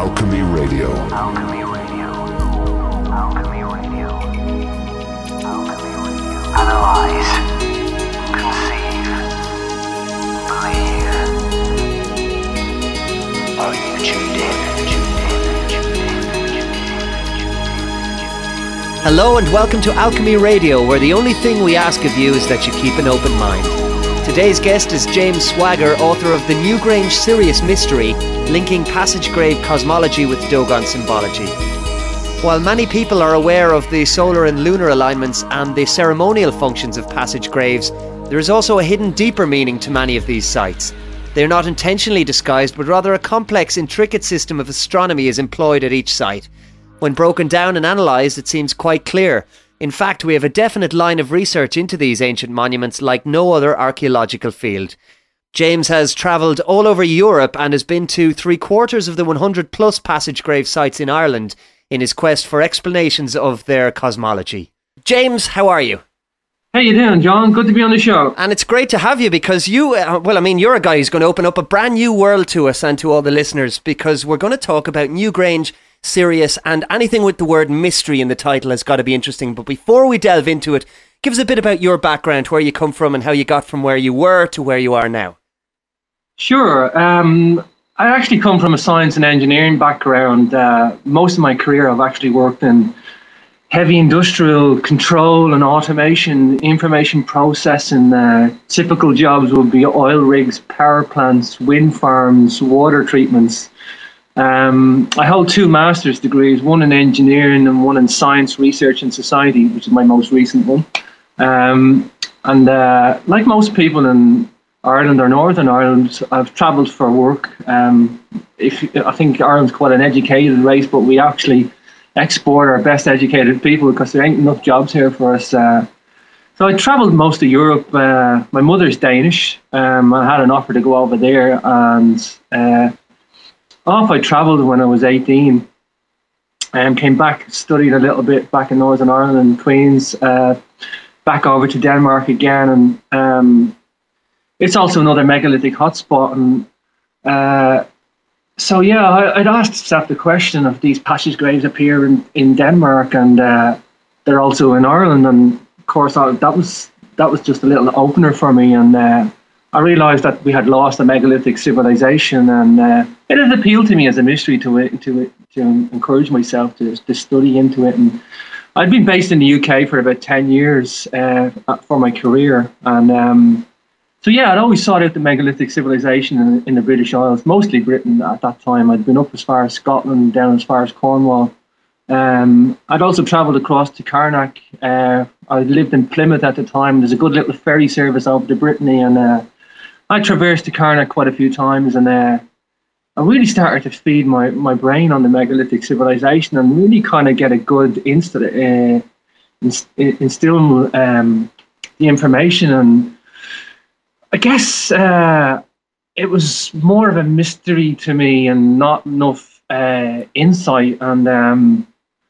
Alchemy Radio. Alchemy Radio. Alchemy Radio. Alchemy Radio. Analyze. Conceive. Believe. Are you tuned in? Tuned in? Tuned in? Hello and welcome to Alchemy Radio, where the only thing we ask of you is that you keep an open mind. Today's guest is James Swagger, author of the Newgrange Sirius Mystery, linking passage grave cosmology with Dogon symbology. While many people are aware of the solar and lunar alignments and the ceremonial functions of passage graves, there is also a hidden deeper meaning to many of these sites. They are not intentionally disguised, but rather a complex, intricate system of astronomy is employed at each site. When broken down and analysed, it seems quite clear. In fact, we have a definite line of research into these ancient monuments like no other archaeological field. James has travelled all over Europe and has been to three quarters of the 100 plus passage grave sites in Ireland in his quest for explanations of their cosmology. James, how are you? How you doing, John? Good to be on the show. And it's great to have you because you, uh, well, I mean, you're a guy who's going to open up a brand new world to us and to all the listeners because we're going to talk about Newgrange, Sirius, and anything with the word mystery in the title has got to be interesting. But before we delve into it, give us a bit about your background, where you come from, and how you got from where you were to where you are now. Sure. Um, I actually come from a science and engineering background. Uh, most of my career, I've actually worked in heavy industrial control and automation, information processing. Uh, typical jobs would be oil rigs, power plants, wind farms, water treatments. Um, I hold two master's degrees, one in engineering and one in science, research, and society, which is my most recent one. Um, and uh, like most people in Ireland or Northern Ireland, I've travelled for work. Um, if I think Ireland's quite an educated race, but we actually export our best educated people because there ain't enough jobs here for us. Uh, so I travelled most of Europe. Uh, my mother's Danish. Um, I had an offer to go over there, and uh, off I travelled when I was 18. And came back, studied a little bit back in Northern Ireland, Queens, uh, back over to Denmark again, and um, it's also another megalithic hotspot. And uh, so, yeah, I, I'd asked myself the question of these passage graves appear in, in Denmark, and uh, they're also in Ireland. And of course, I, that was that was just a little opener for me, and uh, I realised that we had lost a megalithic civilization, and uh, it had appealed to me as a mystery to it, to it, to encourage myself to, to study into it. And I'd been based in the UK for about ten years uh, for my career, and um, so yeah, I'd always sought out the megalithic civilization in, in, the British Isles, mostly Britain at that time. I'd been up as far as Scotland, down as far as Cornwall. Um, I'd also travelled across to Carnac. Uh, I lived in Plymouth at the time. There's a good little ferry service over to Brittany, and uh, I traversed the Carnac quite a few times. And uh, I really started to feed my, my brain on the megalithic civilization and really kind of get a good insta- uh, inst- instill um, the information and I guess uh, it was more of a mystery to me and not enough uh, insight. And um,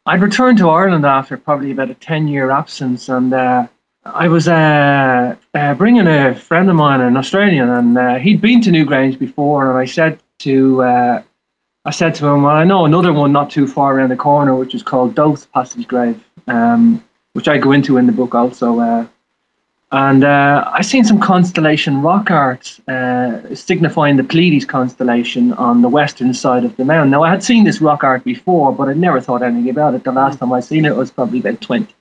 I'd returned to Ireland after probably about a 10 year absence. And uh, I was uh, uh, bringing a friend of mine, an Australian, and uh, he'd been to Newgrange before. And I said to I said to him, well, I know another one not too far around the corner, which is called Dowth Passage Grave, um, which I go into in the book also. And uh, I seen some constellation rock art uh, signifying the Pleiades constellation on the western side of the mountain. Now, I had seen this rock art before, but I'd never thought anything about it. The last time I seen it was probably about 20.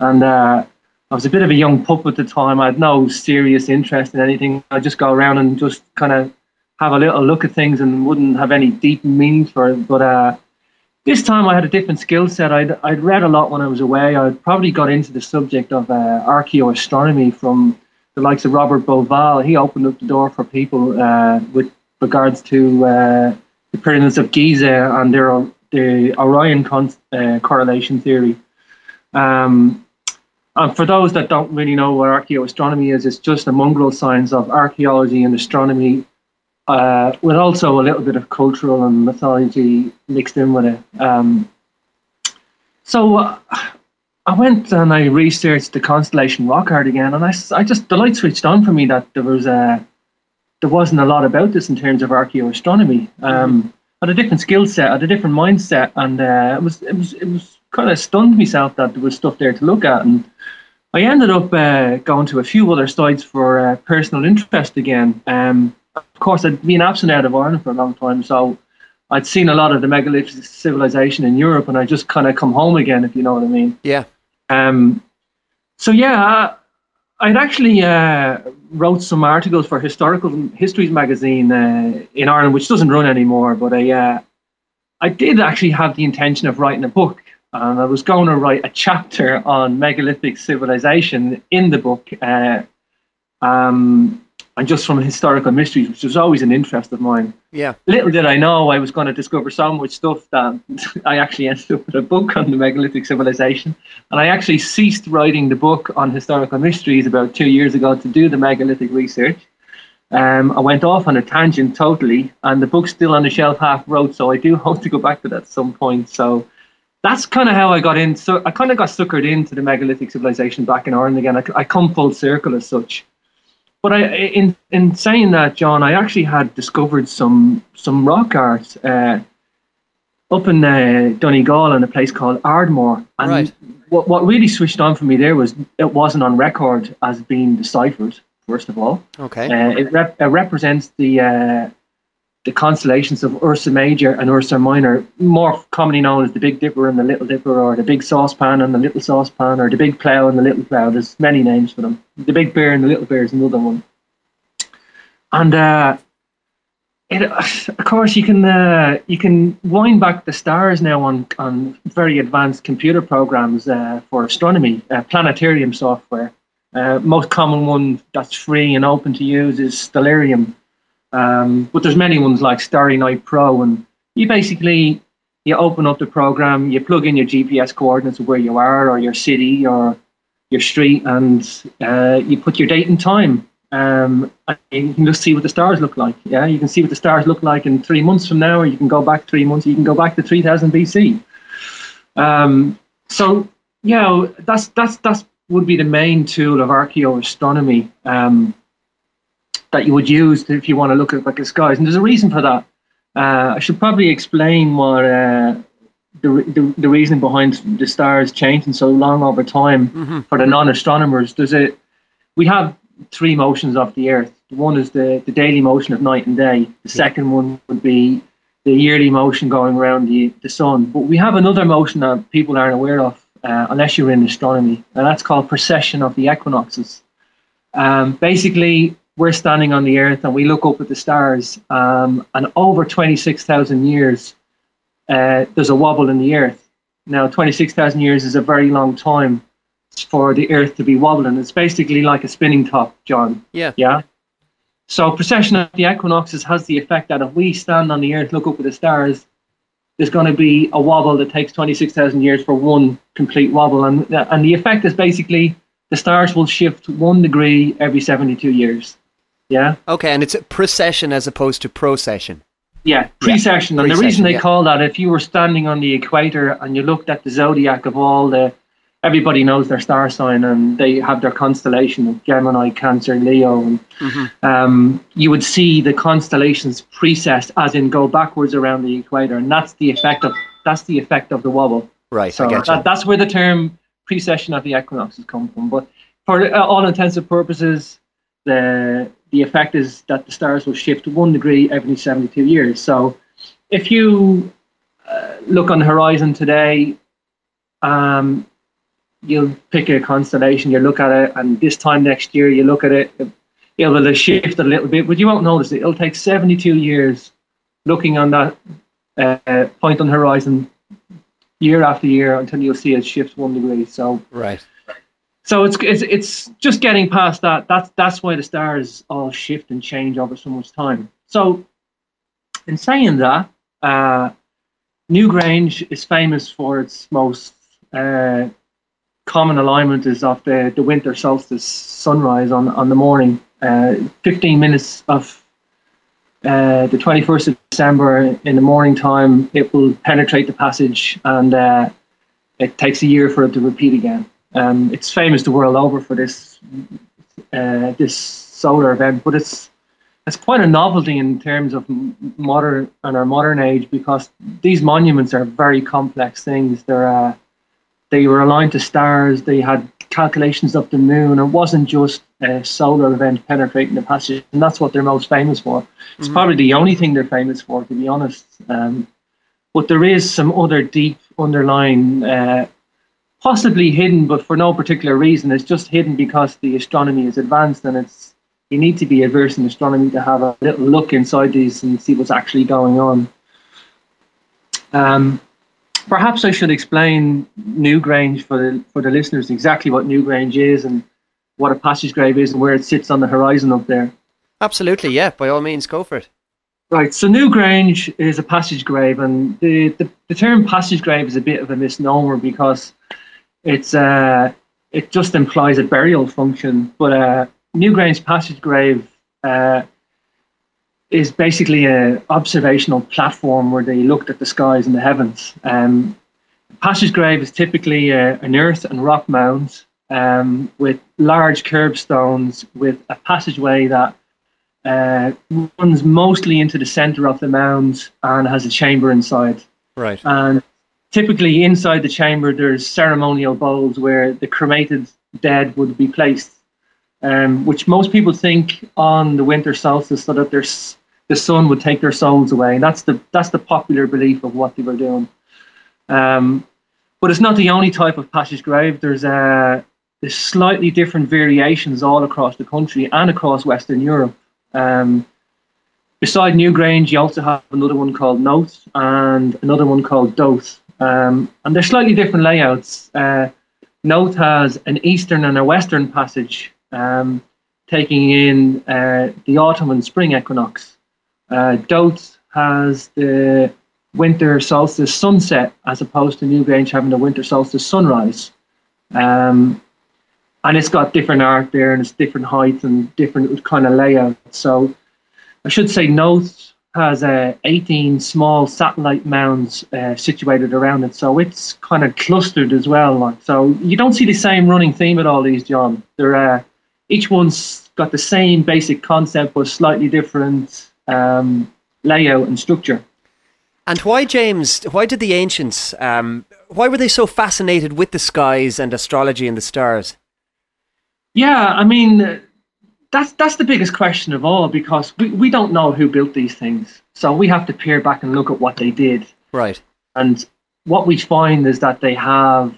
And uh, I was a bit of a young pup at the time. I had no serious interest in anything. I'd just go around and just kind of have a little look at things and wouldn't have any deep meaning for it. But uh, this time I had a different skill set. I'd, I'd read a lot when I was away. I'd probably got into the subject of uh, archaeoastronomy from the likes of Robert Bauval. He opened up the door for people uh, with regards to uh, the pyramids of Giza and their the Orion con- uh, correlation theory. Um, and for those that don't really know what archaeoastronomy is, it's just a mongrel science of archaeology and astronomy uh, with also a little bit of cultural and mythology mixed in with it. Um, so uh, I went and I researched the constellation rock art again, and I, I just the light switched on for me that there was a there wasn't a lot about this in terms of archaeoastronomy. Um, had a different skill set, had a different mindset, and uh, it was it was it was kind of stunned myself that there was stuff there to look at, and I ended up uh, going to a few other sites for uh, personal interest again. Um, of course, I'd been absent out of Ireland for a long time, so I'd seen a lot of the megalithic civilization in Europe, and I just kind of come home again, if you know what I mean. Yeah. Um, so yeah, I'd actually uh, wrote some articles for Historical Histories magazine uh, in Ireland, which doesn't run anymore. But I, uh, I did actually have the intention of writing a book, and I was going to write a chapter on megalithic civilization in the book. Uh, um, and just from historical mysteries, which was always an interest of mine. Yeah. Little did I know I was going to discover so much stuff that I actually ended up with a book on the megalithic civilization. And I actually ceased writing the book on historical mysteries about two years ago to do the megalithic research. Um, I went off on a tangent totally, and the book's still on the shelf half wrote, so I do hope to go back to that at some point. So that's kind of how I got in. So I kind of got suckered into the megalithic civilization back in Ireland again. I, I come full circle as such but I, in in saying that, John, I actually had discovered some some rock art uh, up in uh, Donegal in a place called Ardmore, and Right. what what really switched on for me there was it wasn't on record as being deciphered. First of all, Okay. uh, it, rep- it represents the uh, the constellations of Ursa Major and Ursa Minor, more commonly known as the Big Dipper and the Little Dipper, or the Big Saucepan and the Little Saucepan, or the Big Plough and the Little Plough. There's many names for them. The Big Bear and the Little Bear is another one. And uh, it, of course, you can uh, you can wind back the stars now on on very advanced computer programs uh, for astronomy, uh, planetarium software. Uh, most common one that's free and open to use is Stellarium. Um, but there's many ones like Starry Night Pro, and you basically you open up the program, you plug in your GPS coordinates of where you are, or your city, or your street, and uh, you put your date and time. Um, and you can just see what the stars look like. Yeah, you can see what the stars look like in three months from now, or you can go back three months. You can go back to 3000 BC. Um, so yeah, that's that's that's would be the main tool of archaeoastronomy um, that you would use if you want to look at like the skies. And there's a reason for that. Uh, I should probably explain what uh, the, the the reason behind the stars changing so long over time for the non-astronomers. There's a we have three motions of the Earth. One is the, the daily motion of night and day. The second one would be the yearly motion going around the, the sun. But we have another motion that people aren't aware of uh, unless you're in astronomy, and that's called precession of the equinoxes. Um, basically, we're standing on the Earth and we look up at the stars, um, and over 26,000 years, uh, there's a wobble in the Earth. Now, 26,000 years is a very long time for the Earth to be wobbling. It's basically like a spinning top, John. Yeah. Yeah. So precession of the equinoxes has the effect that if we stand on the Earth, look up at the stars, there's going to be a wobble that takes 26,000 years for one complete wobble. And, and the effect is basically the stars will shift one degree every 72 years. Yeah. Okay, and it's a precession as opposed to procession. Yeah, precession. and the reason they yeah. call that, if you were standing on the equator and you looked at the zodiac of all the, everybody knows their star sign and they have their constellation of Gemini, Cancer, Leo, and um, you would see the constellations precessed, as in go backwards around the equator, and that's the effect of that's the effect of the wobble. Right, So that, that's where the term precession of the equinoxes come from. But for uh, all intents and purposes, the the effect is that the stars will shift one degree every 72 years. So if you uh, look on the horizon today, um, you'll pick a constellation, you look at it, and this time next year you look at it, it will shift a little bit, but you won't notice it. It'll take 72 years looking on that uh, point on the horizon year after year until you'll see it shift one degree. So Right. So it's it's it's just getting past that. That's that's why the stars all shift and change over so much time. So, in saying that, uh, Newgrange is famous for its most uh, common alignment is of the, the winter solstice sunrise on on the morning. Uh, Fifteen minutes of uh, the 21st of December in the morning time, it will penetrate the passage and uh, it takes a year for it to repeat again. Um, it's famous the world over for this uh, this solar event, but it's it's quite a novelty in terms of modern and our modern age because these monuments are very complex things. They're uh, they were aligned to stars. They had calculations of the moon. It wasn't just a solar event penetrating the passage, and that's what they're most famous for. It's probably the only thing they're famous for, to be honest. Um, but there is some other deep underlying, uh, possibly hidden, but for no particular reason. It's just hidden because the astronomy is advanced, and it's you need to be averse in astronomy to have a little look inside these and see what's actually going on. Um, perhaps I should explain Newgrange for the for the listeners exactly what Newgrange is and what a passage grave is and where it sits on the horizon up there. Absolutely, yeah. By all means, go for it. Right, so Newgrange is a passage grave, and the, the, the term passage grave is a bit of a misnomer because it's uh, it just implies a burial function. But uh, Newgrange passage grave uh, is basically an observational platform where they looked at the skies and the heavens. Um, passage grave is typically uh, an earth and rock mound um, with large curbstones with a passageway that uh, runs mostly into the center of the mound and has a chamber inside. Right. And typically inside the chamber, there's ceremonial bowls where the cremated dead would be placed, um, which most people think on the winter solstice so that the sun would take their souls away. That's the that's the popular belief of what they were doing. Um, but it's not the only type of passage grave. There's uh, there's slightly different variations all across the country and across Western Europe. Um, beside Newgrange, you also have another one called Knowth and another one called Dowth. Um, and they're slightly different layouts. Uh, Knowth has an eastern and a western passage, um, taking in uh, the autumn and spring equinox. Uh, Dowth has the winter solstice sunset as opposed to Newgrange having the winter solstice sunrise. Um, and it's got different art there and it's different heights and different kind of layout. So I should say Knowth has uh, 18 small satellite mounds uh, situated around it. So it's kind of clustered as well. Like So you don't see the same running theme at all these, John. They're, uh, each one's got the same basic concept but slightly different um, layout and structure. And why, James? Why did the ancients? Um, why were they so fascinated with the skies and astrology and the stars? Yeah, I mean, that's that's the biggest question of all because we, we don't know who built these things. So we have to peer back and look at what they did. Right. And what we find is that they have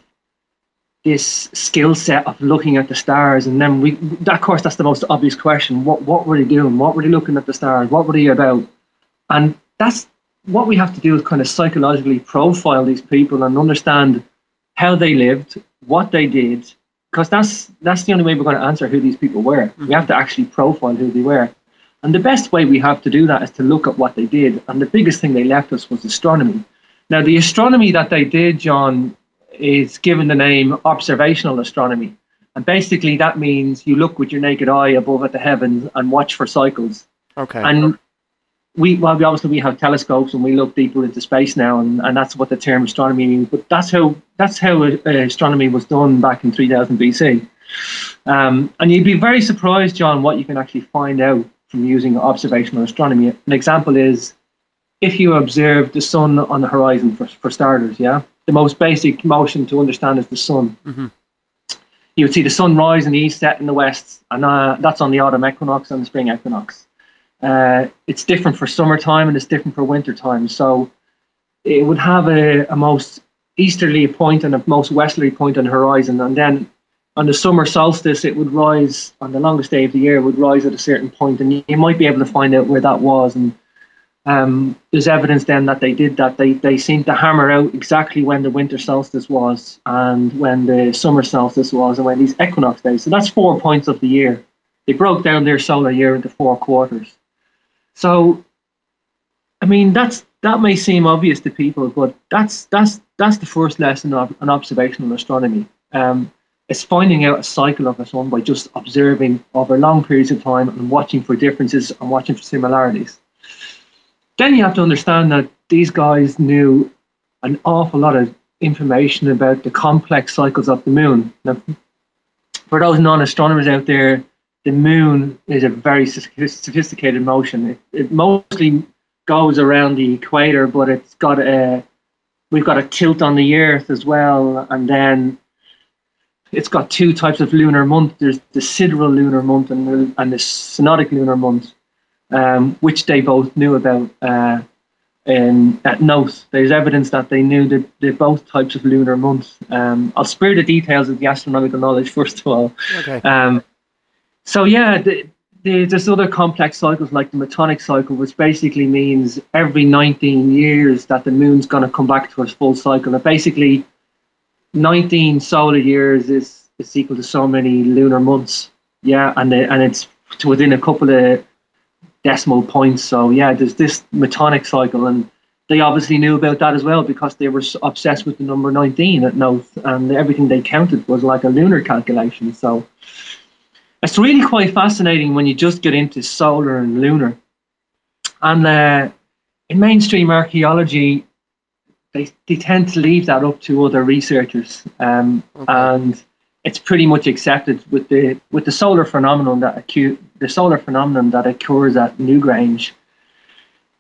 this skill set of looking at the stars. And then we, of course, that's the most obvious question. What, what were they doing? What were they looking at the stars? What were they about? And that's what we have to do is kind of psychologically profile these people and understand how they lived, what they did, because that's that's the only way we're going to answer who these people were. Mm-hmm. We have to actually profile who they were. And the best way we have to do that is to look at what they did. And the biggest thing they left us was astronomy. Now, the astronomy that they did, John, is given the name observational astronomy. And basically, that means you look with your naked eye above at the heavens and watch for cycles. Okay. And we, well, we obviously we have telescopes and we look deeper into space now, and, and that's what the term astronomy means. But that's how that's how uh, astronomy was done back in 3000 BC. Um, and you'd be very surprised, John, what you can actually find out from using observational astronomy. An example is if you observe the sun on the horizon, for, for starters, yeah, the most basic motion to understand is the sun. Mm-hmm. You would see the sun rise in the east, set in the west, and uh, that's on the autumn equinox and the spring equinox. Uh, it's different for summertime and it's different for wintertime. So it would have a, a most easterly point and a most westerly point on the horizon, and then on the summer solstice, it would rise on the longest day of the year. It would rise at a certain point, and you, you might be able to find out where that was. And um, there's evidence then that they did that. They they seem to hammer out exactly when the winter solstice was, and when the summer solstice was, and when these equinox days. So that's four points of the year. They broke down their solar year into four quarters. So, I mean, that's that may seem obvious to people, but that's that's that's the first lesson of an observational astronomy. Um, it's finding out a cycle of the sun by just observing over long periods of time and watching for differences and watching for similarities. Then you have to understand that these guys knew an awful lot of information about the complex cycles of the moon. Now, for those non-astronomers out there, the moon is a very sophisticated motion. It, it mostly goes around the equator, but it's got a we've got a tilt on the Earth as well, and then it's got two types of lunar month. There's the sidereal lunar month and the, and the synodic lunar month, um, which they both knew about. Uh, in at Knowth, there's evidence that they knew that they both types of lunar months. Um, I'll spare the details of the astronomical knowledge first of all. Okay. Um, so yeah, the, the, there's other complex cycles like the metonic cycle, which basically means every 19 years that the moon's going to come back to its full cycle. And basically, 19 solar years is, is equal to so many lunar months. Yeah, and the, and it's to within a couple of decimal points. So yeah, there's this metonic cycle, and they obviously knew about that as well because they were obsessed with the number 19 at Knowth, and everything they counted was like a lunar calculation. So it's really quite fascinating when you just get into solar and lunar. And uh, in mainstream archaeology, they, they tend to leave that up to other researchers. Um, okay. And it's pretty much accepted with the with the solar phenomenon that acu- the solar phenomenon that occurs at Newgrange.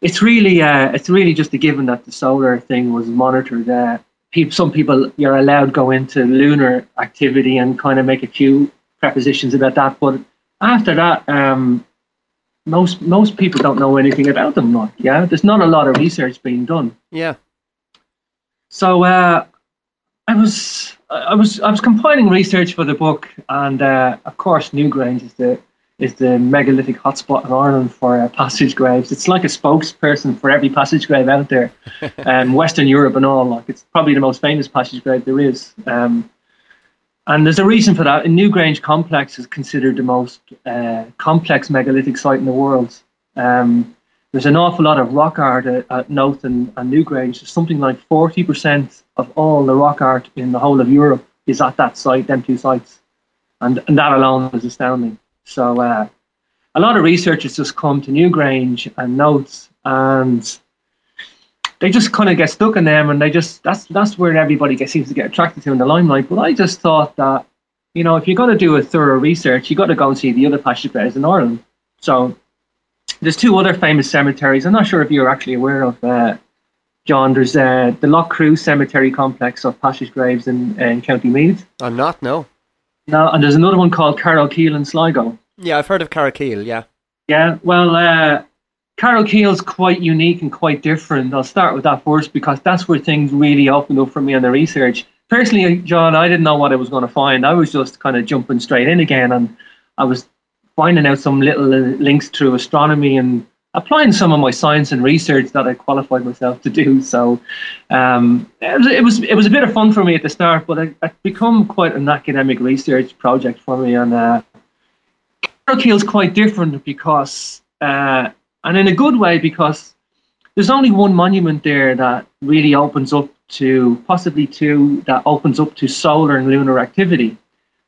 It's really uh, it's really just a given that the solar thing was monitored. Uh, people, some people you're allowed go into lunar activity and kind of make a few prepositions about that. But after that, um, most most people don't know anything about them. Like, yeah, there's not a lot of research being done. Yeah. So uh, I was I was I was compiling research for the book, and uh, of course, Newgrange is the is the megalithic hotspot in Ireland for uh, passage graves. It's like a spokesperson for every passage grave out there, um, Western Europe and all. Like it's probably the most famous passage grave there is. Um, and there's a reason for that. Newgrange Complex is considered the most uh, complex megalithic site in the world. Um, there's an awful lot of rock art at, at Knowth and, and Newgrange. There's something like 40% of all the rock art in the whole of Europe is at that site, them two sites. And, and that alone is astounding. So uh, a lot of researchers just come to Newgrange and Knowth and they just kind of get stuck in them, and they just that's that's where everybody gets, seems to get attracted to in the limelight. But I just thought that you know if you're going to do a thorough research, you got to go and see the other passage graves in Ireland. So there's two other famous cemeteries. I'm not sure if you're actually aware of. Uh, John, there's uh, the Loughcrew Cemetery Complex of Passage Graves in, in County Meath. I'm not, no. No, and there's another one called Carrowkeel in Sligo. Yeah, I've heard of Carrowkeel, yeah. Yeah, well, uh, Carrowkeel's quite unique and quite different. I'll start with that first because that's where things really opened up for me on the research. Personally, John, I didn't know what I was going to find. I was just kind of jumping straight in again, and I was finding out some little links through astronomy and applying some of my science and research that I qualified myself to do. So um, it, was, it was a bit of fun for me at the start, but it, it become quite an academic research project for me. And uh, Carrowkeel's quite different because uh, and in a good way because there's only one monument there that really opens up to possibly two that opens up to solar and lunar activity.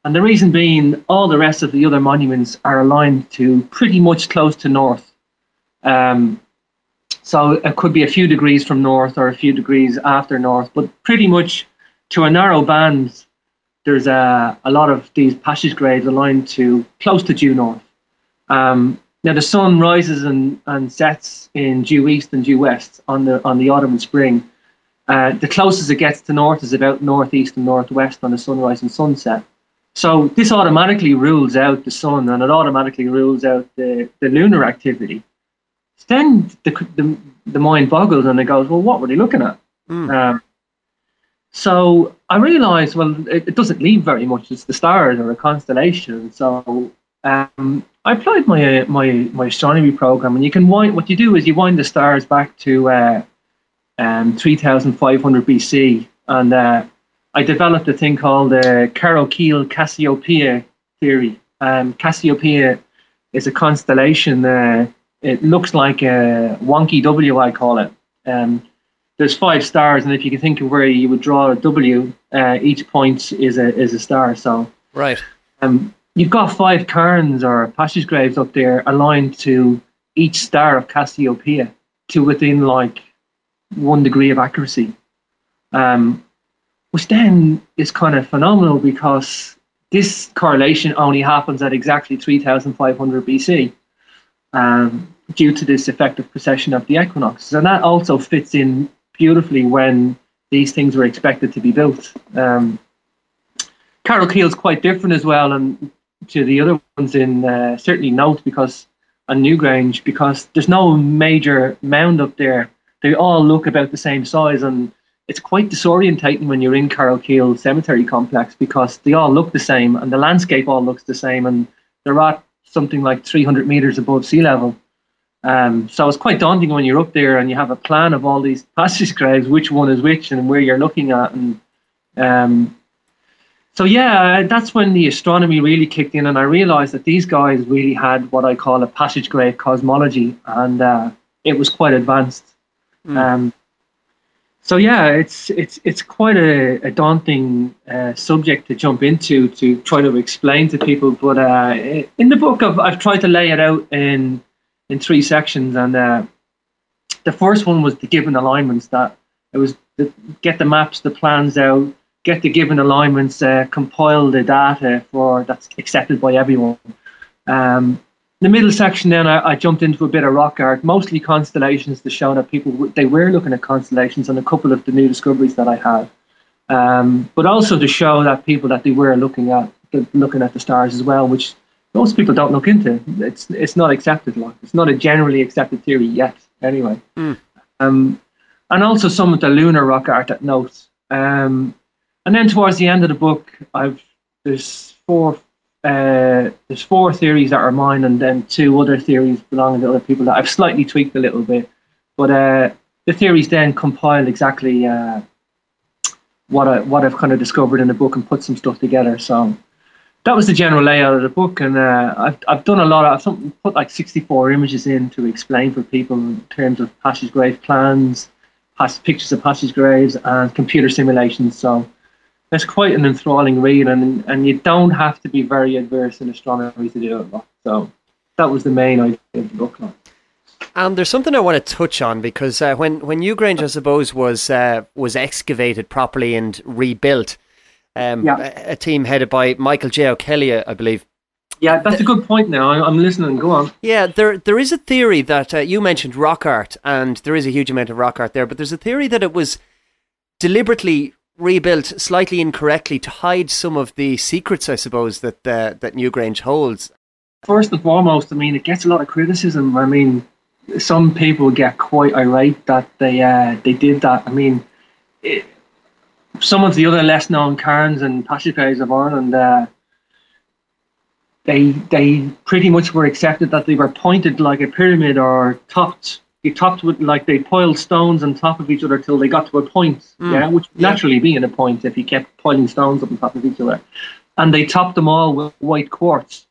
And the reason being, all the rest of the other monuments are aligned to pretty much close to north. Um, so it could be a few degrees from north or a few degrees after north, but pretty much to a narrow band, there's a, a lot of these passage graves aligned to close to due north. Um, now the sun rises and, and sets in due east and due west on the on the autumn and spring. Uh, the closest it gets to north is about northeast and northwest on the sunrise and sunset. So this automatically rules out the sun and it automatically rules out the, the lunar activity. Then the, the, the mind boggles and it goes, well, what were they looking at? Mm. Um, so I realized, well, it, it, doesn't leave very much. It's the stars or a constellation. So um, I applied my my my astronomy program, and you can wind. What you do is you wind the stars back to uh, um, 3,500 BC, and uh, I developed a thing called the keel Cassiopeia theory. Um, Cassiopeia is a constellation. Uh, it looks like a wonky W, I call it. Um, there's five stars, and if you can think of where you would draw a W, uh, each point is a is a star. So right. Um, you've got five cairns or passage graves up there aligned to each star of Cassiopeia to within like one degree of accuracy. Um, which then is kind of phenomenal because this correlation only happens at exactly 3,500 BC um, due to this effective precession of the equinoxes. And that also fits in beautifully when these things were expected to be built. Um, Carrowkeel's quite different as well, and to the other ones in uh, certainly Knowth because on Newgrange because there's no major mound up there. They all look about the same size, and it's quite disorientating when you're in Carrowkeel Cemetery Complex because they all look the same and the landscape all looks the same, and they're at something like 300 meters above sea level. Um, so it's quite daunting when you're up there and you have a plan of all these passage graves, which one is which, and where you're looking at, and um, so yeah, that's when the astronomy really kicked in, and I realized that these guys really had what I call a passage grave cosmology, and uh, it was quite advanced. Mm. Um, so yeah, it's it's it's quite a, a daunting uh, subject to jump into to try to explain to people. But uh, in the book, I've I've tried to lay it out in in three sections, and uh, the first one was the given alignments. That it was the, get the maps, the plans out get the given alignments, uh, compile the data for that's accepted by everyone. Um, the middle section, then I, I, jumped into a bit of rock art, mostly constellations to show that people they were looking at constellations and a couple of the new discoveries that I had, um, but also to show that people that they were looking at looking at the stars as well, which most people don't look into. It's it's not accepted like it's not a generally accepted theory yet. Anyway, mm. um, and also some of the lunar rock art that notes. Um, and then towards the end of the book, I've there's four uh, there's four theories that are mine, and then two other theories belonging to other people that I've slightly tweaked a little bit. But uh, the theories then compile exactly uh, what I what I've kind of discovered in the book and put some stuff together. So that was the general layout of the book, and uh, I've I've done a lot of I've put like 64 images in to explain for people in terms of passage grave plans, pass, pictures of passage graves, and computer simulations. So it's quite an enthralling read, and and you don't have to be very adverse in astronomy to do it. So that was the main idea of the book. And there's something I want to touch on because uh, when when Newgrange, I suppose, was uh, was excavated properly and rebuilt, um, yeah. a, a, team headed by Michael J. O'Kelly, I believe. Yeah, that's a good point. Now I'm listening. Go on. Yeah, there there is a theory that uh, you mentioned rock art, and there is a huge amount of rock art there, but there's a theory that it was deliberately rebuilt slightly incorrectly to hide some of the secrets, I suppose, that uh, that Newgrange holds. First and foremost, I mean, it gets a lot of criticism. I mean, some people get quite irate that they uh, they did that. I mean, it, some of the other less known cairns and passageways of Ireland, uh, they they pretty much were accepted that they were pointed like a pyramid or topped you topped with like they piled stones on top of each other till they got to a point, mm. yeah, which yeah. naturally being a point if you kept piling stones up on top of each other, and they topped them all with white quartz,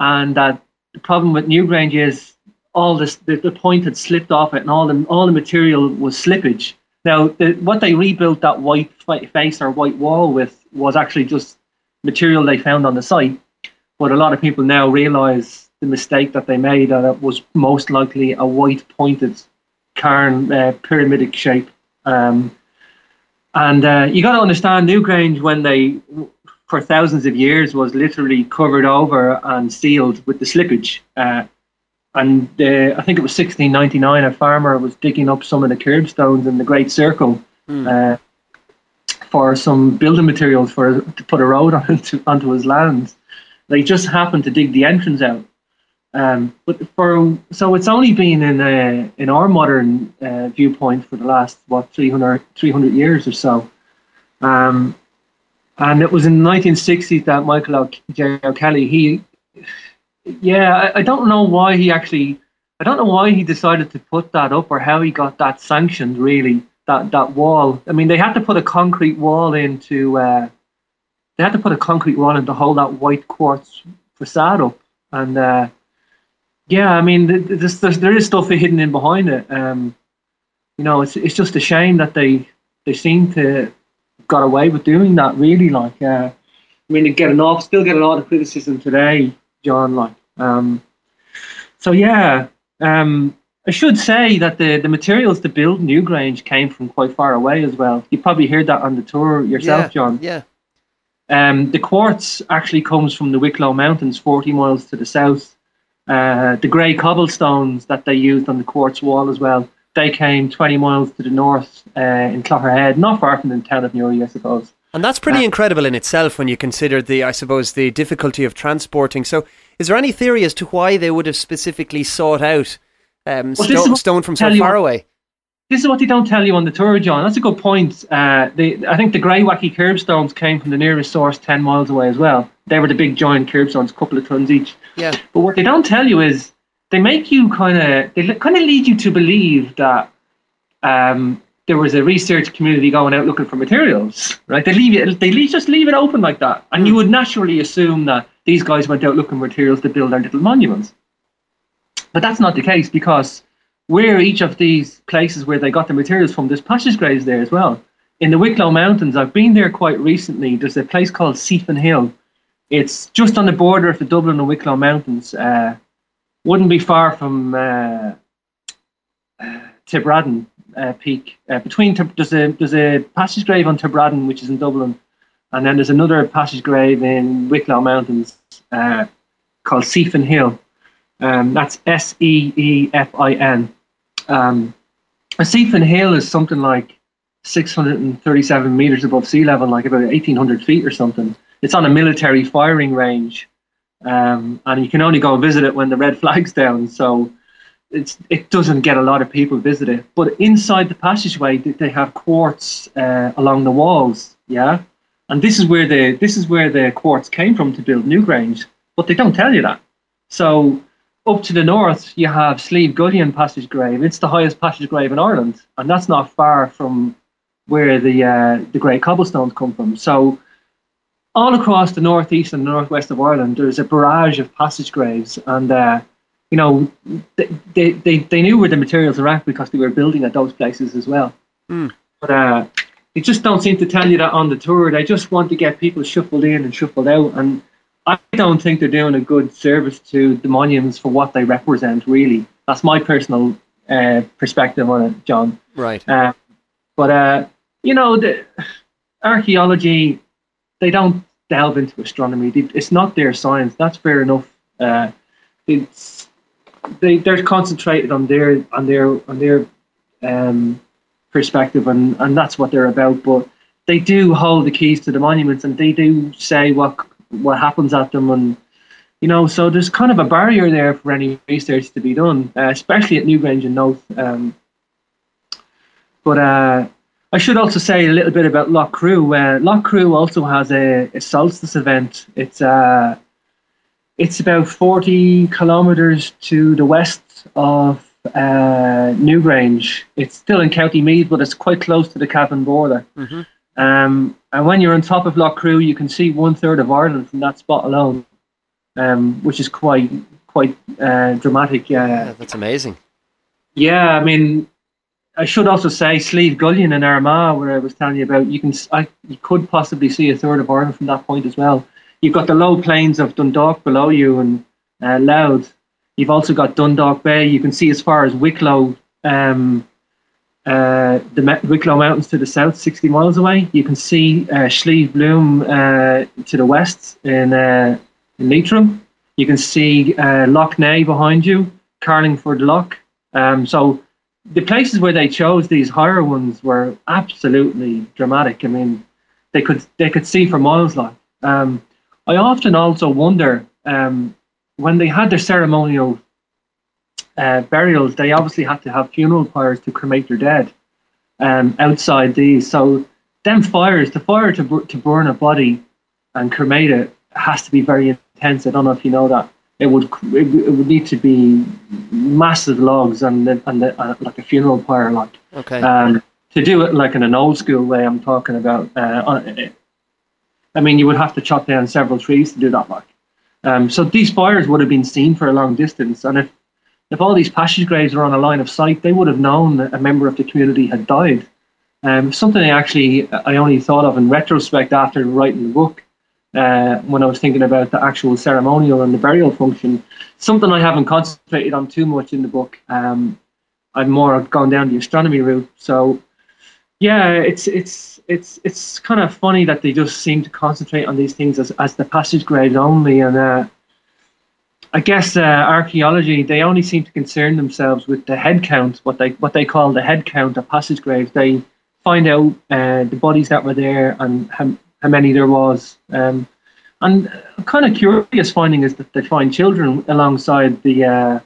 and that the problem with Newgrange is all this the, the point had slipped off it, and all the all the material was slippage. Now, the, what they rebuilt that white face or white wall with was actually just material they found on the site, but a lot of people now realise the mistake that they made that it was most likely a white pointed cairn uh, pyramidic shape. Um, and uh, you got to understand Newgrange when they, for thousands of years, was literally covered over and sealed with the slippage. Uh, and uh, I think it was 1699, a farmer was digging up some of the curbstones in the Great Circle mm. for some building materials for to put a road onto, onto his lands. They just happened to dig the entrance out um, but for so it's only been in a, in our modern uh, viewpoint for the last what 300, 300 years or so. Um, and it was in the 1960s that Michael J. O'Kelly, he, yeah, I, I, don't know why he actually, I don't know why he decided to put that up or how he got that sanctioned, really, that, that wall. I mean, they had to put a concrete wall into, uh, they had to put a concrete wall in to hold that white quartz facade up. And uh, yeah, I mean, there's, there's, there is stuff hidden in behind it. Um, you know, it's it's just a shame that they they seem to got away with doing that. Really, like, uh, I mean, getting off, still get a lot of criticism today, John. Like, um, so yeah, um, I should say that the the materials to build Newgrange came from quite far away as well. You probably heard that on the tour yourself, yeah, John. Yeah. Um, the quartz actually comes from the Wicklow Mountains, 40 miles to the south. Uh, the grey cobblestones that they used on the quartz wall as well, they came 20 miles to the north uh, in Clogherhead, not far from the town of Newry, I suppose. And that's pretty incredible in itself when you consider the, I suppose, the difficulty of transporting. So, is there any theory as to why they would have specifically sought out um, Well, is stone, from so far away? This is what they don't tell you on the tour, John. That's a good point. Uh, they, I think the greywacke curbstones came from the nearest source 10 miles away as well. They were the big giant curbstones, a couple of tons each. Yeah. But what they don't tell you is they make you kind of, they kind of lead you to believe that um, there was a research community going out looking for materials, right? They leave it, they leave, just leave it open like that. And you would naturally assume that these guys went out looking for materials to build their little monuments. But that's not the case because where each of these places where they got the materials from, there's passage graves there as well. In the Wicklow Mountains, I've been there quite recently. There's a place called Seefin Hill. It's just on the border of the Dublin and Wicklow Mountains. Uh, wouldn't be far from uh, uh, Tibradden uh, Peak. Uh, between there's a there's a passage grave on Tibradden, which is in Dublin, and then there's another passage grave in Wicklow Mountains uh, called Seefin Hill. Um, that's S E E F I N. Um, a Hill is something like 637 meters above sea level, like about 1800 feet or something. It's on a military firing range, um, and you can only go and visit it when the red flag's down. So it's it doesn't get a lot of people visit it. But inside the passageway, they- they have quartz uh, along the walls. Yeah, and this is where the this is where the quartz came from to build Newgrange. But they don't tell you that. So up to the north, you have Slieve Gullion Passage Grave. It's the highest passage grave in Ireland, and that's not far from where the uh, the great cobblestones come from. So all across the northeast and northwest of Ireland, there's a barrage of passage graves, and uh, you know they, they, they, knew where the materials were at because they were building at those places as well. Hmm. But uh, they just don't seem to tell you that on the tour. They just want to get people shuffled in and shuffled out, and I don't think they're doing a good service to the monuments for what they represent. Really, that's my personal uh, perspective on it, John. Right. Uh, but uh, you know, the archaeology, they don't delve into astronomy. It's not their science. That's fair enough. Uh, it's they they're concentrated on their on their on their um, perspective, and and that's what they're about. But they do hold the keys to the monuments, and they do say what what happens at them, and you know, so there's kind of a barrier there for any research to be done, uh, especially at Newgrange and Knowth. Um, but uh, I should also say a little bit about Loughcrew. Uh, Loughcrew also has a, a solstice event. It's uh, it's about 40 kilometres to the west of uh, Newgrange. It's still in County Meath, but it's quite close to the Cavan border. Mhm. Um, and when you're on top of Loughcrew, you can see one third of Ireland from that spot alone, um, which is quite quite uh, dramatic. Yeah, Uh, that's amazing. yeah, I mean, I should also say Slieve Gullion in Armagh, where I was telling you about. You can, I, you could possibly see a third of Ireland from that point as well. You've got the low plains of Dundalk below you and uh, Louth. You've also got Dundalk Bay. You can see as far as Wicklow, um, uh, the Wicklow Mountains to the south, 60 miles away. You can see uh, Bloom uh, to the west in, uh, in Leitrim. You can see uh, Lough Neagh behind you, Carlingford Loch. Um, so the places where they chose these higher ones were absolutely dramatic. I mean, they could they could see for miles. Like, um, I often also wonder um, when they had their ceremonial uh, burials, they obviously had to have funeral pyres to cremate their dead um, outside these. So them fires, the fire to bur- to burn a body and cremate it has to be very intense. I don't know if you know that. It would it, would- it would need to be massive logs and the, and the, uh, like a funeral pyre, like Okay. um, to do it like in an old school way. I'm talking about. Uh, I mean, you would have to chop down several trees to do that, like. Um, so these fires would have been seen for a long distance, and if if all these passage graves were on a line of sight, they would have known that a member of the community had died. Um, something I actually I only thought of in retrospect after writing the book, uh, when I was thinking about the actual ceremonial and the burial function. Something I haven't concentrated on too much in the book. Um, I'm more gone down the astronomy route. So Yeah, it's it's it's it's kind of funny that they just seem to concentrate on these things as, as the passage graves only, and uh, I guess uh, archaeology they only seem to concern themselves with the head count, what they what they call the head count of passage graves. They find out uh, the bodies that were there and how, how many there was. Um, and a kind of curious finding is that they find children alongside the uh,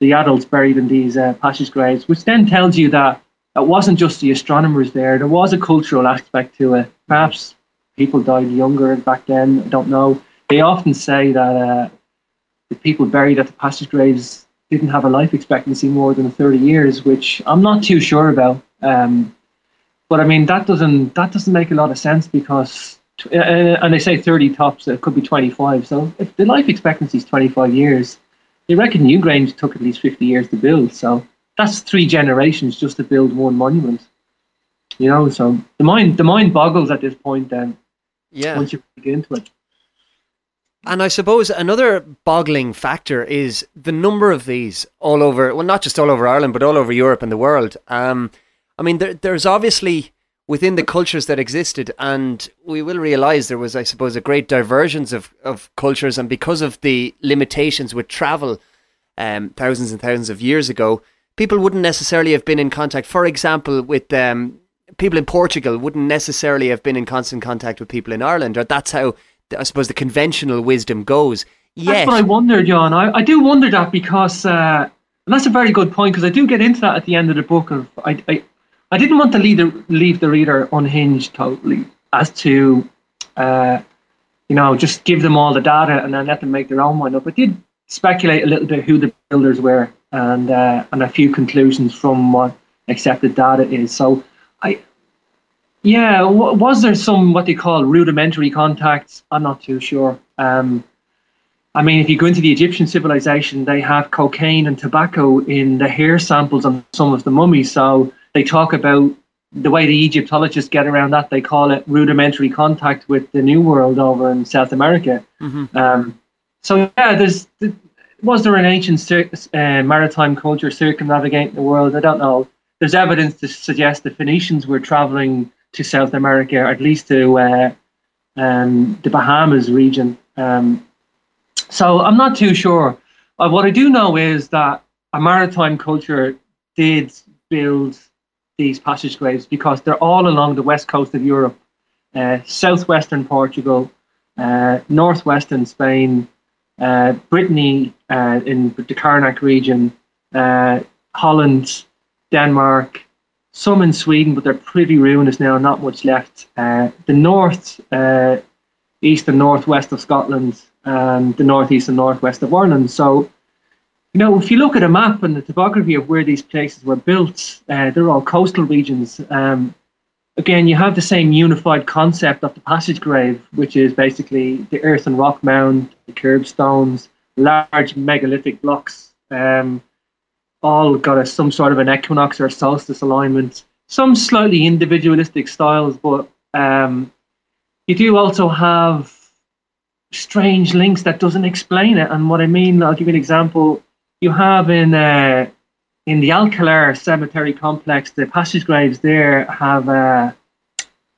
the adults buried in these uh, passage graves, which then tells you that it wasn't just the astronomers there. There was a cultural aspect to it. Perhaps people died younger back then. I don't know. They often say that uh, the people buried at the passage graves didn't have a life expectancy more than 30 years, which I'm not too sure about. Um, but I mean that doesn't that doesn't make a lot of sense because uh, and they say 30 tops, it could be 25. So if the life expectancy is 25 years, they reckon Newgrange took at least 50 years to build. So that's three generations just to build one monument. You know, so the mind the mind boggles at this point. Then, Yeah. once you get into it. And I suppose another boggling factor is the number of these all over, well, not just all over Ireland, but all over Europe and the world. Um, I mean, there, there's obviously within the cultures that existed, and we will realize there was, I suppose, a great divergence of, of cultures. And because of the limitations with travel um, thousands and thousands of years ago, people wouldn't necessarily have been in contact, for example, with um, people in Portugal, wouldn't necessarily have been in constant contact with people in Ireland, or that's how I suppose the conventional wisdom goes. Yes. That's what I wonder, John. I, I do wonder that because, uh, and that's a very good point because I do get into that at the end of the book. Of I, I, I didn't want to leave the, leave the reader unhinged totally as to, uh, you know, just give them all the data and then let them make their own mind up. I did speculate a little bit who the builders were and uh, and a few conclusions from what accepted data is. So I, yeah, w- was there some what they call rudimentary contacts? I'm not too sure. Um, I mean, if you go into the Egyptian civilization, they have cocaine and tobacco in the hair samples on some of the mummies. So they talk about the way the Egyptologists get around that. They call it rudimentary contact with the New World over in South America. Um, so yeah, there's was there an ancient uh, maritime culture circumnavigating the world? I don't know. There's evidence to suggest the Phoenicians were traveling to South America, or at least to uh, um, the Bahamas region. Um, so I'm not too sure. Uh, what I do know is that a maritime culture did build these passage graves because they're all along the west coast of Europe, uh, southwestern Portugal, uh, northwestern Spain, uh, Brittany uh, in the Carnac region, uh, Holland, Denmark, some in Sweden, but they're pretty ruinous now, not much left. Uh, the north, uh, east and northwest of Scotland, and the northeast and northwest of Ireland. So, you know, if you look at a map and the topography of where these places were built, uh, they're all coastal regions. Um, again, you have the same unified concept of the passage grave, which is basically the earth and rock mound, the curbstones, large megalithic blocks, um, all got a, some sort of an equinox or solstice alignment. Some slightly individualistic styles, but um, you do also have strange links that doesn't explain it. And what I mean, I'll give you an example. You have in uh, in the Alcalar Cemetery complex, the passage graves there have uh,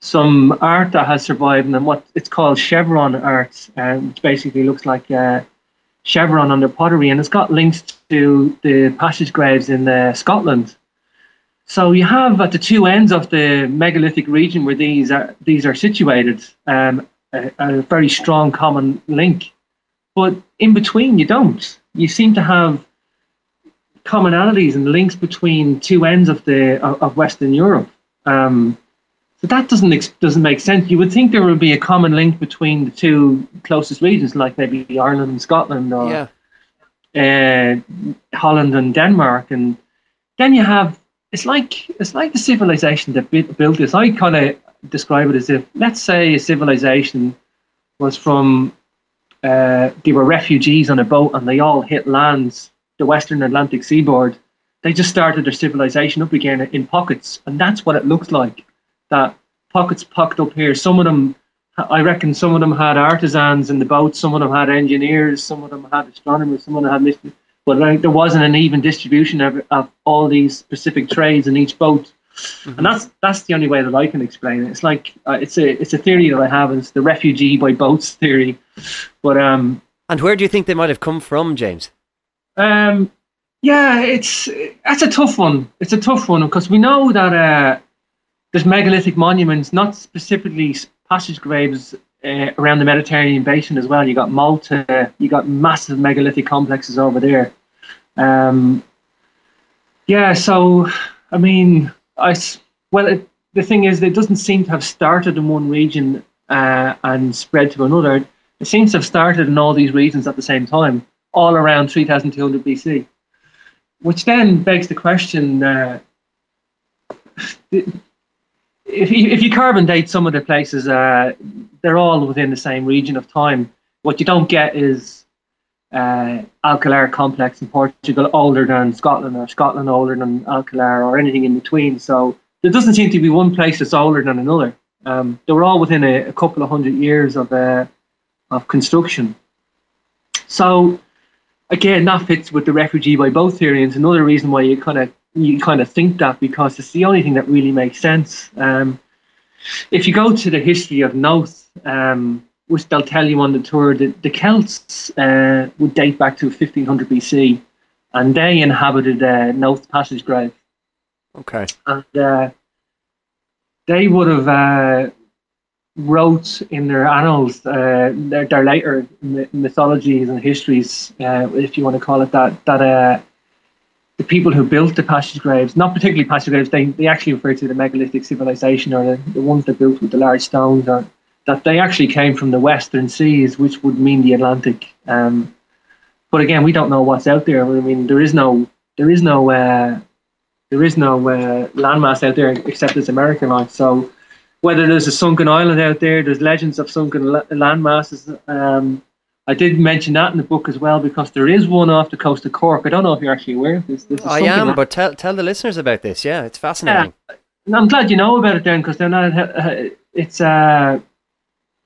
some art that has survived, and what it's called chevron art, uh, which basically looks like chevron under pottery, and it's got links to the passage graves in uh, Scotland. So you have at the two ends of the megalithic region where these are these are situated, um, a, a very strong common link, but in between you don't. You seem to have commonalities and links between two ends of the of Western Europe. Um, so that doesn't ex- doesn't make sense. You would think there would be a common link between the two closest regions, like maybe Ireland and Scotland, or yeah, uh, Holland and Denmark, and then you have it's like it's like the civilization that built this. I kind of describe it as if let's say a civilization was from uh, they were refugees on a boat and they all hit lands the western Atlantic seaboard. They just started their civilization up again in pockets, and that's what it looks like. That pockets pocked up here. Some of them, I reckon, some of them had artisans in the boat. Some of them had engineers. Some of them had astronomers. Some of them had mystery. But like, there wasn't an even distribution of, of all these specific trades in each boat. and that's that's the only way that I can explain it. It's like uh, it's a it's a theory that I have. It's the refugee by boats theory, but um And where do you think they might have come from, James? um yeah, it's that's a tough one. It's a tough one because we know that uh, there's megalithic monuments, not specifically passage graves uh, around the Mediterranean basin as well. You got Malta, you got massive megalithic complexes over there. Um, yeah, so I mean, I well, it, the thing is, it doesn't seem to have started in one region uh, and spread to another. It seems to have started in all these regions at the same time, all around 3200 BC. Which then begs the question: uh, if you, if you carbon date some of the places, uh, they're all within the same region of time. What you don't get is uh, Alcalar complex in Portugal older than Scotland, or Scotland older than Alcalar, or anything in between. So there doesn't seem to be one place that's older than another. Um, they were all within a, a couple of hundred years of uh, of construction. So again, that fits with the refugee by boat theory. And another reason why you kind of you kind of think that because it's the only thing that really makes sense. Um, if you go to the history of Knowth, um, which they'll tell you on the tour, the, the Celts uh, would date back to 1500 BC, and they inhabited uh, Knowth Passage Grave Okay. and uh, they would have uh, wrote in their annals, uh, their, their later mythologies and histories, uh, if you want to call it that, that uh, the people who built the passage graves, not particularly passage graves, they, they actually refer to the megalithic civilization or the, the ones that built with the large stones, or that they actually came from the western seas, which would mean the Atlantic. Um, but again, we don't know what's out there. I mean, there is no, there is no. Uh, there is no uh, landmass out there except this American life. So whether there's a sunken island out there, there's legends of sunken la- landmasses. Um, I did mention that in the book as well because there is one off the coast of Cork. I don't know if you're actually aware of this. A I am, la- but tell tell the listeners about this. Yeah, it's fascinating. and I'm glad you know about it then because they're not. Uh, it's uh,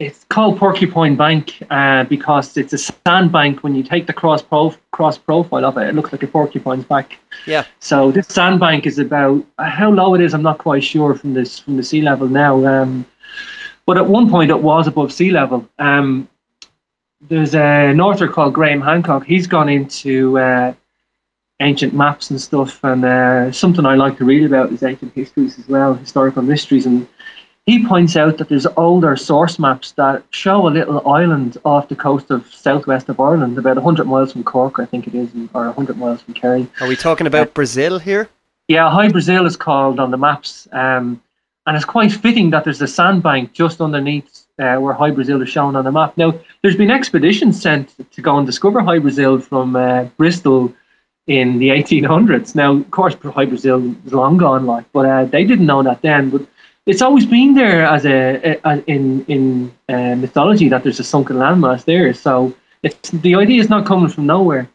it's called Porcupine Bank uh, because it's a sandbank. When you take the cross pro- cross profile of it, it looks like a porcupine's back. Yeah. So this sandbank is about uh, how low it is. I'm not quite sure from this from the sea level now. Um, but at one point it was above sea level. Um, there's an author called Graham Hancock. He's gone into uh, ancient maps and stuff, and uh, something I like to read about is ancient histories as well, historical mysteries. And he points out that there's older source maps that show a little island off the coast of southwest of Ireland, about 100 miles from Cork, I think it is, or 100 miles from Kerry. Are we talking about Brazil here? Yeah, High Brazil is called on the maps, um, and it's quite fitting that there's a sandbank just underneath uh, where High Brazil is shown on the map. Now, there's been expeditions sent to go and discover High Brazil from uh, Bristol in the 1800s. Now, of course, High Brazil is long gone, like, but uh, they didn't know that then. But it's always been there as a, a in in uh, mythology that there's a sunken landmass there. So it's the idea is not coming from nowhere.